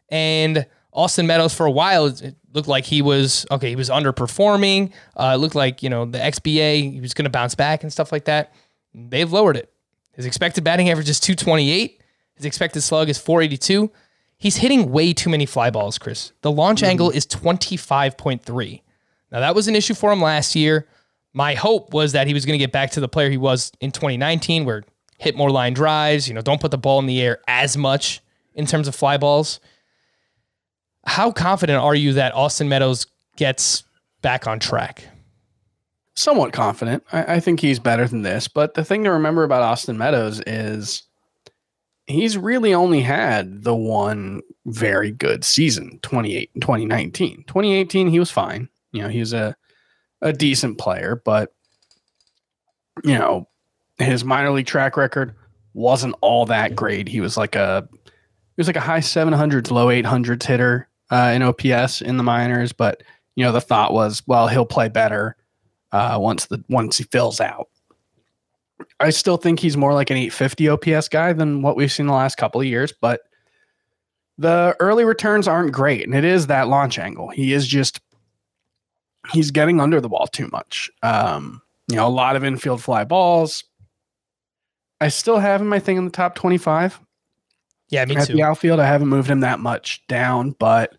And Austin Meadows, for a while, looked like he was okay. He was underperforming. Uh, it looked like you know the XBA he was going to bounce back and stuff like that. They've lowered it. His expected batting average is 228. His expected slug is 482. He's hitting way too many fly balls, Chris. The launch mm-hmm. angle is 25.3. Now, that was an issue for him last year. My hope was that he was going to get back to the player he was in 2019, where hit more line drives, you know, don't put the ball in the air as much in terms of fly balls. How confident are you that Austin Meadows gets back on track? somewhat confident. I, I, think he's better than this. But the thing to remember about Austin Meadows is he's really only had the one very good season, 28 and 2019. 2018, he was fine. You know, he was a, a decent player, but you know, his minor league track record wasn't all that great. He was like a he was like a high 700s, low 800s hitter uh, in OPS in the minors, but you know, the thought was, well, he'll play better uh, once the once he fills out. I still think he's more like an 850 OPS guy than what we've seen the last couple of years, but the early returns aren't great, and it is that launch angle. He is just he's getting under the ball too much. Um, you know, a lot of infield fly balls. I still have him, I think, in the top 25. Yeah, me At too. the outfield, I haven't moved him that much down, but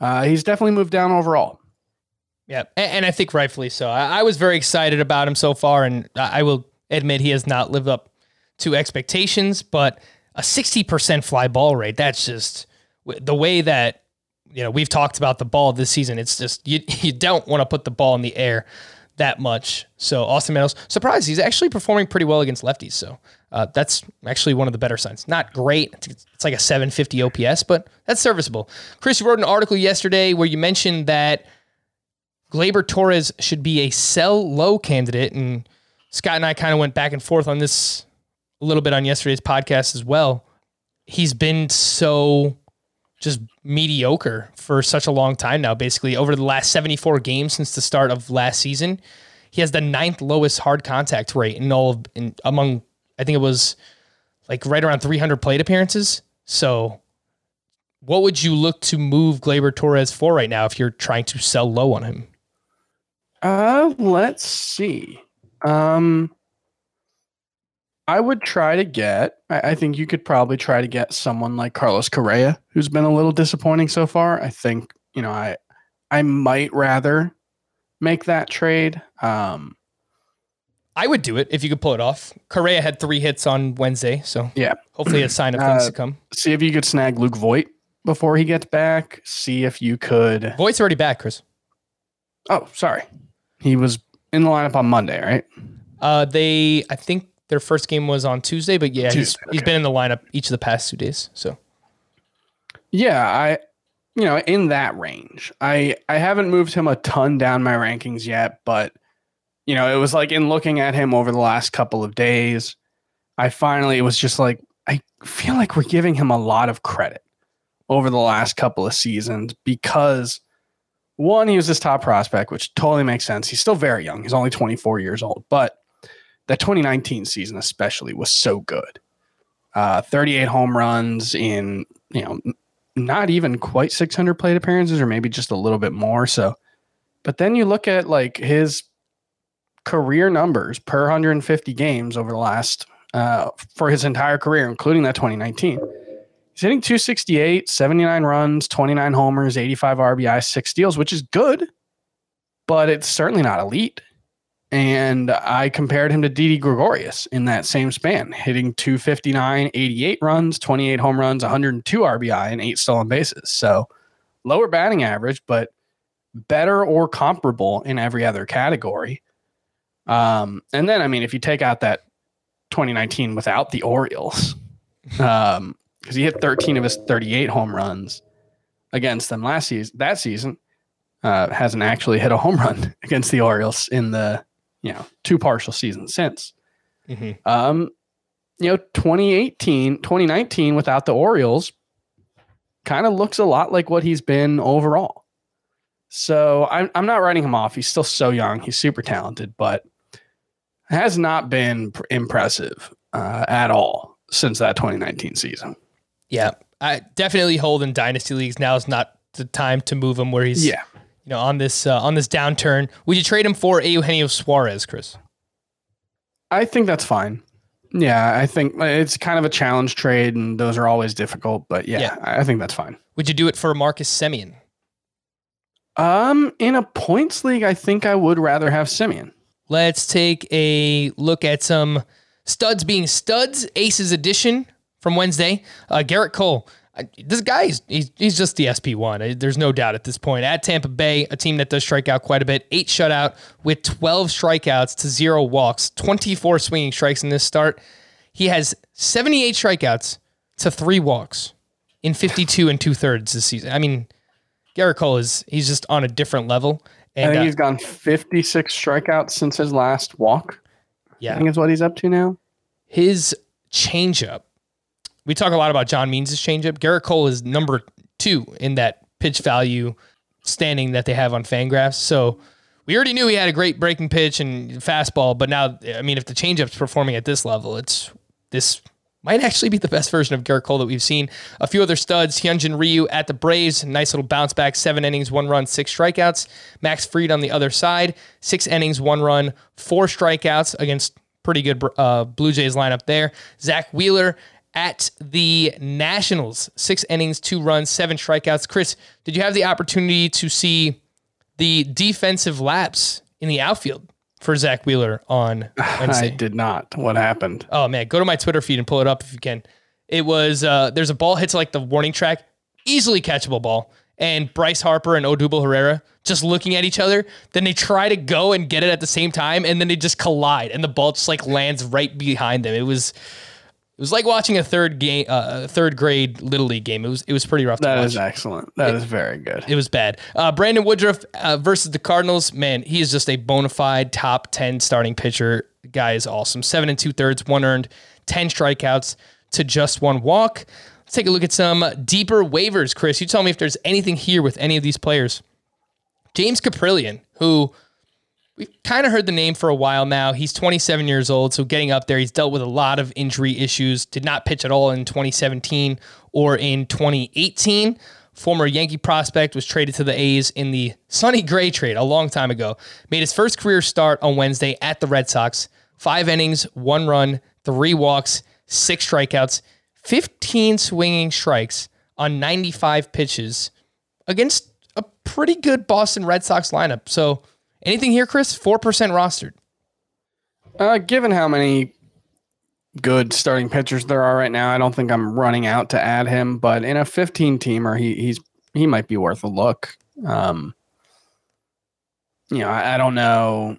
uh, he's definitely moved down overall. Yeah, and, and I think rightfully so. I, I, was very excited about him so far, and I will admit he has not lived up to expectations. But a sixty percent fly ball rate, that's just the way that you know we've talked about the ball this season. It's just you you don't want to put the ball in the air that much. So Austin Meadows, surprised he's actually performing pretty well against lefties. So uh, that's actually one of the better signs. Not great. It's like a 750 OPS, but that's serviceable. Chris, you wrote an article yesterday where you mentioned that Gleyber Torres should be a sell low candidate. And Scott and I kind of went back and forth on this a little bit on yesterday's podcast as well. He's been so just mediocre for such a long time now. Basically, over the last 74 games since the start of last season, he has the ninth lowest hard contact rate in all of in, among. I think it was like right around 300 plate appearances. So, what would you look to move Gleyber Torres for right now if you're trying to sell low on him? Uh, let's see. Um, I would try to get. I, I think you could probably try to get someone like Carlos Correa, who's been a little disappointing so far. I think you know I I might rather make that trade. Um, I would do it if you could pull it off. Correa had three hits on Wednesday, so yeah, hopefully a sign of things Uh, to come. see if you could snag Luke Voit before he gets back. See if you could. Voit's already back, Chris. Oh, sorry, he was in the lineup on Monday, right? Uh, they, I think their first game was on Tuesday, but yeah, he's, Tuesday, he's okay. been in the lineup each of the past two days. So Yeah, I you know, in that range. I I haven't moved him a ton down my rankings yet, but you know, it was like in looking at him over the last couple of days, I finally it was just like I feel like we're giving him a lot of credit over the last couple of seasons because one, he was this top prospect, which totally makes sense. He's still very young. He's only 24 years old, but the 2019 season especially was so good. Uh, 38 home runs in, you know, not even quite 600 plate appearances or maybe just a little bit more so but then you look at like his career numbers per 150 games over the last uh, for his entire career including that 2019 he's hitting 268 79 runs 29 homers 85 rbi 6 steals which is good but it's certainly not elite and I compared him to Didi Gregorius in that same span, hitting 259, 88 runs, 28 home runs, 102 RBI, and eight stolen bases. So lower batting average, but better or comparable in every other category. Um, and then, I mean, if you take out that 2019 without the Orioles, um, because he hit 13 of his 38 home runs against them last season, that season, uh, hasn't actually hit a home run against the Orioles in the you know two partial seasons since. Mhm. Um, you know, 2018, 2019 without the Orioles kind of looks a lot like what he's been overall. So I'm I'm not writing him off. He's still so young. He's super talented, but has not been pr- impressive uh, at all since that 2019 season. yeah, I definitely hold in dynasty leagues. Now is not the time to move him where he's Yeah. You know on this uh, on this downturn. Would you trade him for Eugenio Suarez, Chris? I think that's fine. Yeah, I think it's kind of a challenge trade, and those are always difficult. But yeah, Yeah. I I think that's fine. Would you do it for Marcus Semien? Um, in a points league, I think I would rather have Simeon. Let's take a look at some studs being studs. Aces edition from Wednesday. Uh, Gerrit Cole. Uh, This guy, is- he's, he's just the SP1. Uh, There's no doubt at this point. At Tampa Bay, a team that does strike out quite a bit. Eight shutout with 12 strikeouts to zero walks, 24 swinging strikes in this start. He has 78 strikeouts to three walks in 52 and two thirds this season. I mean, Gerrit Cole is, he's just on a different level. I And think uh, he's gone 56 strikeouts since his last walk. Yeah, I think is what he's up to now. his changeup. We talk a lot about John Means' changeup. Gerrit Cole is number two in that pitch value standing that they have on Fangraphs. So we already knew he had a great breaking pitch and fastball, but now, I mean, if the changeup's performing at this level, it's this might actually be the best version of Gerrit Cole that we've seen. A few other studs, Hyunjin Ryu at the Braves, nice little bounce back, seven innings, one run, six strikeouts. Max Fried on the other side, six innings, one run, four strikeouts against pretty good uh, Blue Jays lineup there. Zack Wheeler at the Nationals, six innings, two runs, seven strikeouts. Chris, did you have the opportunity to see the defensive lapse in the outfield for Zack Wheeler on Wednesday? I did not. What happened? Oh man, go to my Twitter feed and pull it up if you can. It was uh there's a ball hits like the warning track, easily catchable ball, and Bryce Harper and Odubel Herrera just looking at each other. Then they try to go and get it at the same time, and then they just collide, and the ball just like lands right behind them. It was it was like watching a third game, uh, a third grade little league game. It was it was pretty rough to That is excellent. That is very good. It was bad. Uh, Brandon Woodruff uh, versus the Cardinals. Man, he is just a bona fide top 10 starting pitcher. The guy is awesome. Seven and two thirds, one earned, 10 strikeouts to just one walk. Let's take a look at some deeper waivers, Chris. You tell me if there's anything here with any of these players. James Kaprielian, who we've kind of heard the name for a while now. He's 27 years old, so getting up there, he's dealt with a lot of injury issues. Did not pitch at all in 2017 or in 2018. Former Yankee prospect was traded to the A's in the Sonny Gray trade a long time ago. Made his first career start on Wednesday at the Red Sox. Five innings, one run, three walks, six strikeouts, 15 swinging strikes on 95 pitches against a pretty good Boston Red Sox lineup. So, anything here, Chris? 4% rostered. Uh, given how many good starting pitchers there are right now, I don't think I'm running out to add him. But in a 15 teamer, he he's he might be worth a look. Um, you know, I, I don't know,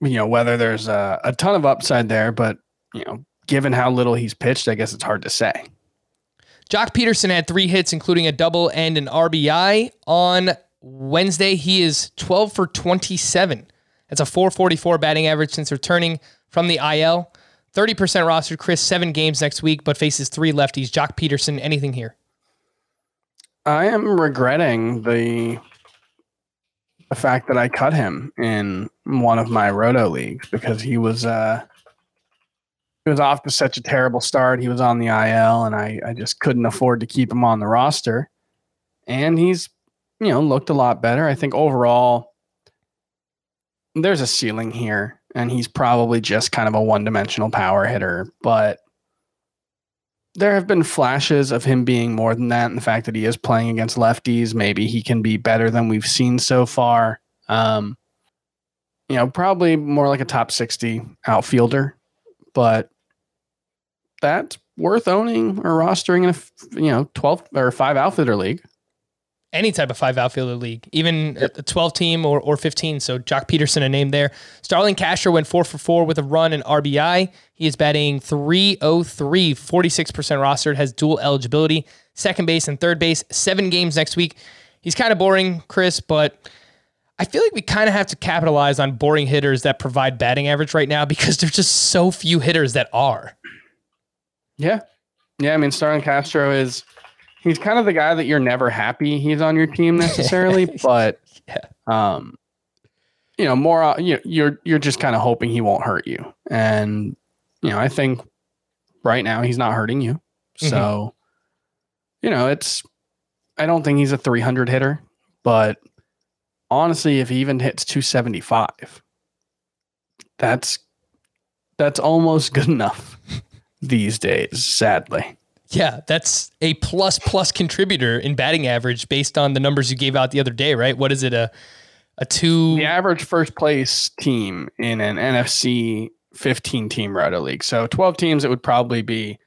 you know, whether there's a, a ton of upside there, but you know, given how little he's pitched, I guess it's hard to say. Joc Pederson had three hits, including a double and an RBI on Wednesday. He is 12 for 27. That's a 444 batting average since returning from the IL. 30% rostered. Chris, seven games next week, but faces three lefties. Joc Pederson, anything here? I am regretting the the fact that I cut him in one of my roto leagues because he was uh he was off to such a terrible start. He was on the IL and I, I just couldn't afford to keep him on the roster. And he's, you know, looked a lot better. I think overall there's a ceiling here and he's probably just kind of a one-dimensional power hitter, but there have been flashes of him being more than that, and the fact that he is playing against lefties, maybe he can be better than we've seen so far. Um, you know, probably more like a top sixty outfielder, but that's worth owning or rostering in a you know twelve or five outfielder league. Any type of five outfielder league, even a 12 team or, or 15. So Joc Pederson, a name there. Starlin Castro went four for four with a run and RBI. He is batting 303, 46% rostered, has dual eligibility, second base and third base, seven games next week. He's kind of boring, Chris, but I feel like we kind of have to capitalize on boring hitters that provide batting average right now because there's just so few hitters that are. Yeah. Yeah. I mean, Starlin Castro is, he's kind of the guy that you're never happy he's on your team necessarily, but, Yeah. um, you know, more, uh, you you're, you're just kind of hoping he won't hurt you. And, you know, I think right now he's not hurting you. So, you know, it's, I don't think he's a 300 hitter, but honestly, if he even hits 275, that's, that's almost good enough these days, sadly. Yeah, that's a plus plus contributor in batting average based on the numbers you gave out the other day, right? What is it a a two? The average first place team in an NFBC 15 team roto league. So 12 teams, it would probably be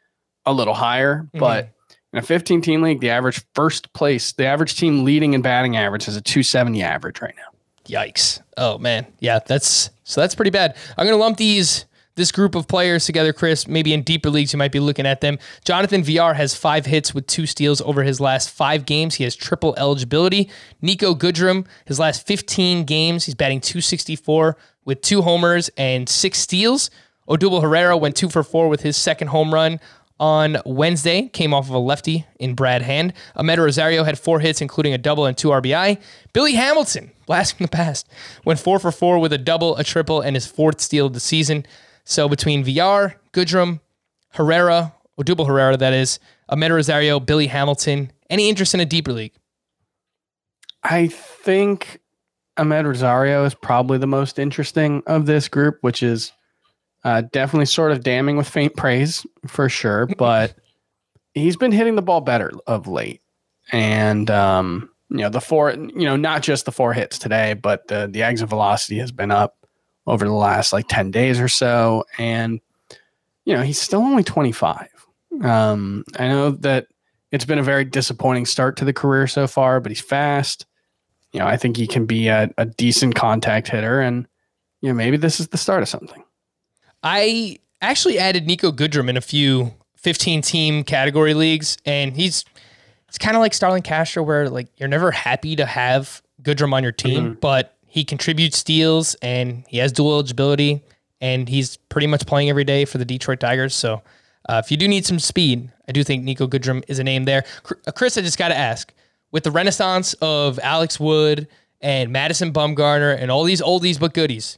a little higher, mm-hmm. but in a 15 team league, the average first place, the average team leading in batting average is a 270 average right now. Yikes! Oh man, yeah, that's so that's pretty bad. I'm gonna lump these this group of players together, Chris. Maybe in deeper leagues, you might be looking at them. Jonathan Villar has five hits with two steals over his last five games. He has triple eligibility. Niko Goodrum, his last 15 games, he's batting 264 with two homers and six steals. Odubel Herrera went two for four with his second home run on Wednesday, came off of a lefty in Brad Hand. Amed Rosario had four hits, including a double and two RBI. Billy Hamilton, blast from the past, went four for four with a double, a triple, and his fourth steal of the season. So between Villar, Goodrum, Herrera, Odubel Herrera, that is, Amed Rosario, Billy Hamilton, any interest in a deeper league? I think Amed Rosario is probably the most interesting of this group, which is uh, definitely sort of damning with faint praise for sure. But he's been hitting the ball better of late, and um, you know the four, you know, not just the four hits today, but the the exit velocity has been up over the last like ten days or so, and you know he's still only twenty five. Um, I know that it's been a very disappointing start to the career so far, but he's fast. You know, I think he can be a, a decent contact hitter, and you know maybe this is the start of something. I actually added Niko Goodrum in a few 15 team category leagues, and he's it's kind of like Starlin Castro, where like you're never happy to have Goodrum on your team, but he contributes steals and he has dual eligibility, and he's pretty much playing every day for the Detroit Tigers. So Uh, if you do need some speed, I do think Niko Goodrum is a name there. uh, Chris, I just got to ask with the renaissance of Alex Wood and Madison Bumgarner and all these oldies but goodies,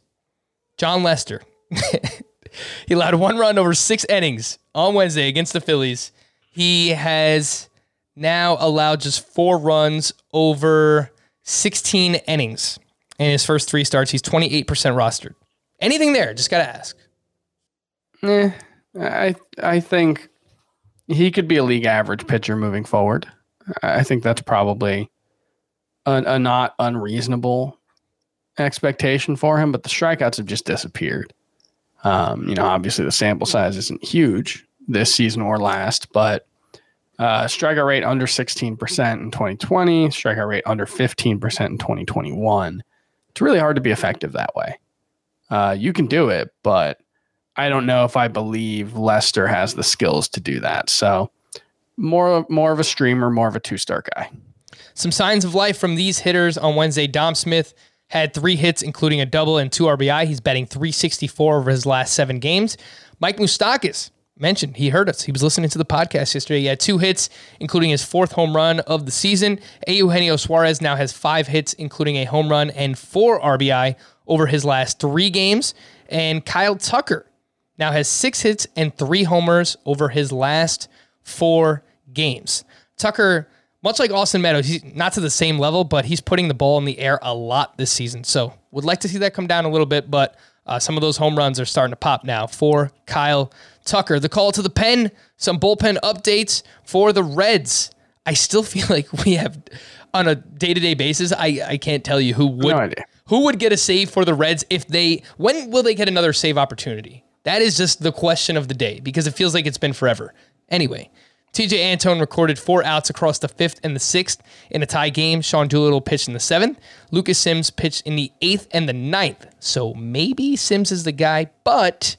Jon Lester, he allowed one run over six innings on Wednesday against the Phillies. He has now allowed just four runs over 16 innings in his first three starts. He's 28% rostered. Anything there? Just got to ask. Eh, I I think he could be a league average pitcher moving forward. I think that's probably a, a not unreasonable expectation for him, but the strikeouts have just disappeared. Um, you know, obviously the sample size isn't huge this season or last, but uh, strikeout rate under 16% in 2020, strikeout rate under 15% in 2021. It's really hard to be effective that way. Uh, you can do it, but I don't know if I believe Lester has the skills to do that. So more more of a streamer, more of a two star guy. Some signs of life from these hitters on Wednesday. Dom Smith had three hits, including a double and two RBI. He's betting 364 over his last seven games. Mike Moustakas mentioned he heard us. He was listening to the podcast yesterday. He had two hits, including his fourth home run of the season. Eugenio Suarez now has five hits, including a home run and four RBI over his last three games. And Kyle Tucker now has six hits and three homers over his last four games. Tucker, much like Austin Meadows, he's not to the same level, but he's putting the ball in the air a lot this season. So would like to see that come down a little bit, but uh, some of those home runs are starting to pop now for Kyle Tucker. The call to the pen, some bullpen updates for the Reds. I still feel like we have on a day to day basis. I, I can't tell you who would No who would get a save for the Reds if they when will they get another save opportunity? That is just the question of the day because it feels like it's been forever. Anyway, Tejay Antone recorded four outs across the fifth and the sixth in a tie game. Sean Doolittle pitched in the seventh. Lucas Sims pitched in the eighth and the ninth. So maybe Sims is the guy, but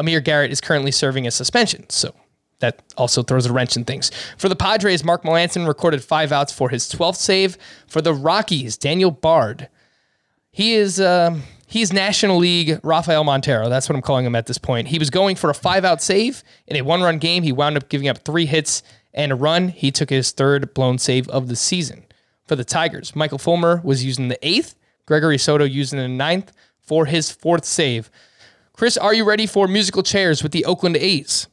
Amir Garrett is currently serving a suspension. So that also throws a wrench in things. For the Padres, Mark Melancon recorded five outs for his 12th save. For the Rockies, Daniel Bard he is um, he's National League Rafael Montero. That's what I'm calling him at this point. He was going for a five out save in a one run game. He wound up giving up three hits and a run. He took his third blown save of the season. For the Tigers, Michael Fulmer was using the eighth. Gregory Soto using the ninth for his fourth save. Chris, are you ready for musical chairs with the Oakland A's?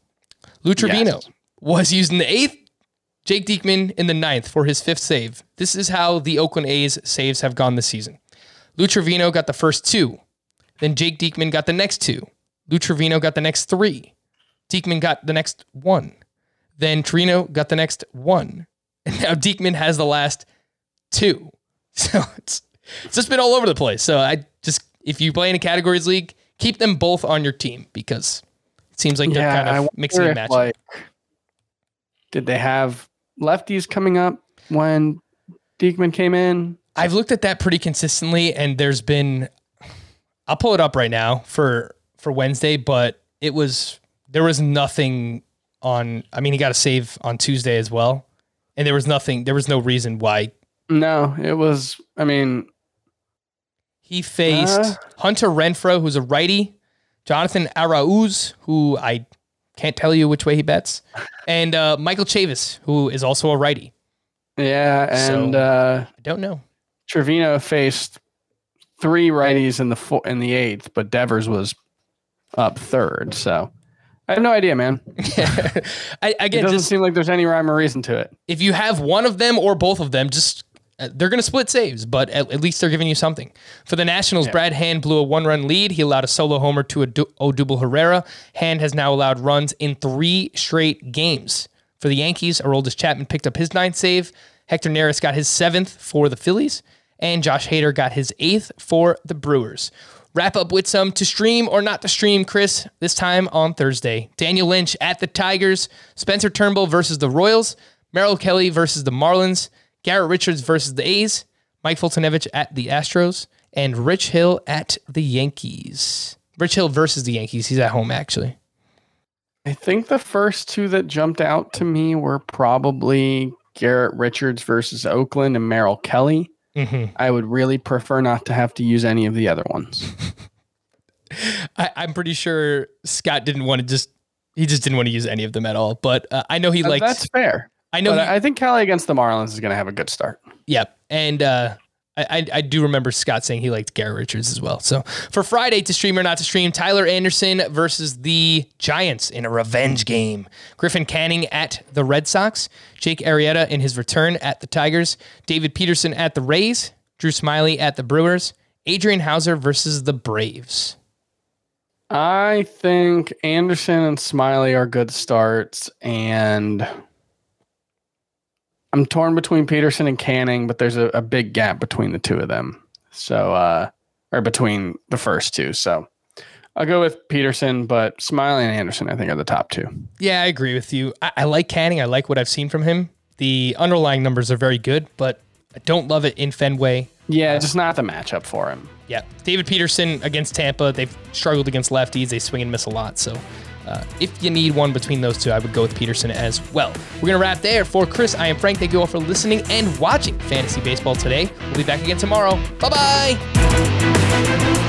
Lou Trivino Yes. was using the eighth. Jake Diekman in the ninth for his fifth save. This is how the Oakland A's saves have gone this season. Lou Trivino got the first two. Then Jake Diekman got the next two. Lou Trivino got the next three. Diekman got the next one. Then Trino got the next one. And now Diekman has the last two. So it's, it's just been all over the place. So I just, if you play in a categories league, keep them both on your team because it seems like they're kind of mixing and matching. Like, did they have lefties coming up when Diekman came in? I've looked at that pretty consistently, and there's been. I'll pull it up right now for for Wednesday, but it was there was nothing on. I mean, he got a save on Tuesday as well, and there was nothing. There was no reason why No, it was. I mean, he faced Uh. Hunter Renfroe, who's a righty, Jonathan Arauz, who I can't tell you which way he bets, and uh, Michael Chavis, who is also a righty. yeah, and So- uh, I don't know. Trivino faced three righties in the four, in the eighth, but Devers was up third. So I have no idea, man. I, It again, doesn't just seem like there's any rhyme or reason to it. if you have one of them or both of them, just Uh, they're going to split saves, but at, at least they're giving you something. For the Nationals, Brad Hand blew a one-run lead. He allowed a solo homer to Odubel Herrera. Hand has now allowed runs in three straight games. For the Yankees, Aroldis Chapman picked up his ninth save. Hector Neris got his seventh for the Phillies, and Josh Hader got his eighth for the Brewers. Wrap up with some to stream or not to stream, Chris, this time on Thursday. Daniel Lynch at the Tigers, Spencer Turnbull versus the Royals, Merrill Kelly versus the Marlins, Garrett Richards versus the A's, Mike Foltynewicz at the Astros, and Rich Hill at the Yankees. Rich Hill versus the Yankees. He's at home, actually. I think the first two that jumped out to me were probably Garrett Richards versus Oakland and Merrill Kelly. Mm-hmm. I would really prefer not to have to use any of the other ones. I, I'm pretty sure Scott didn't want to just He just didn't want to use any of them at all. But uh, I know he liked. That's fair. I know. He- I think Kelly against the Marlins is going to have a good start. Yep. And uh, I, I, I do remember Scott saying he liked Garrett Richards as well. So for Friday to stream or not to stream, Tyler Anderson versus the Giants in a revenge game. Griffin Canning at the Red Sox. Jake Arrieta in his return at the Tigers. David Peterson at the Rays. Drew Smyly at the Brewers. Adrian Houser versus the Braves. I think Anderson and Smiley are good starts, and I'm torn between Peterson and Canning, but there's a, a big gap between the two of them. So, uh, or between the first two. So, I'll go with Peterson, but Smyly and Anderson, I think, are the top two. Yeah, I agree with you. I, I like Canning. I like what I've seen from him. The underlying numbers are very good, but I don't love it in Fenway. Yeah, just not the matchup for him. Yeah, David Peterson against Tampa. They've struggled against lefties. They swing and miss a lot. So, uh, if you need one between those two, I would go with Peterson as well. We're gonna wrap there. For Chris, I am Frank. Thank you all for listening and watching Fantasy Baseball today. We'll be back again tomorrow. Bye bye.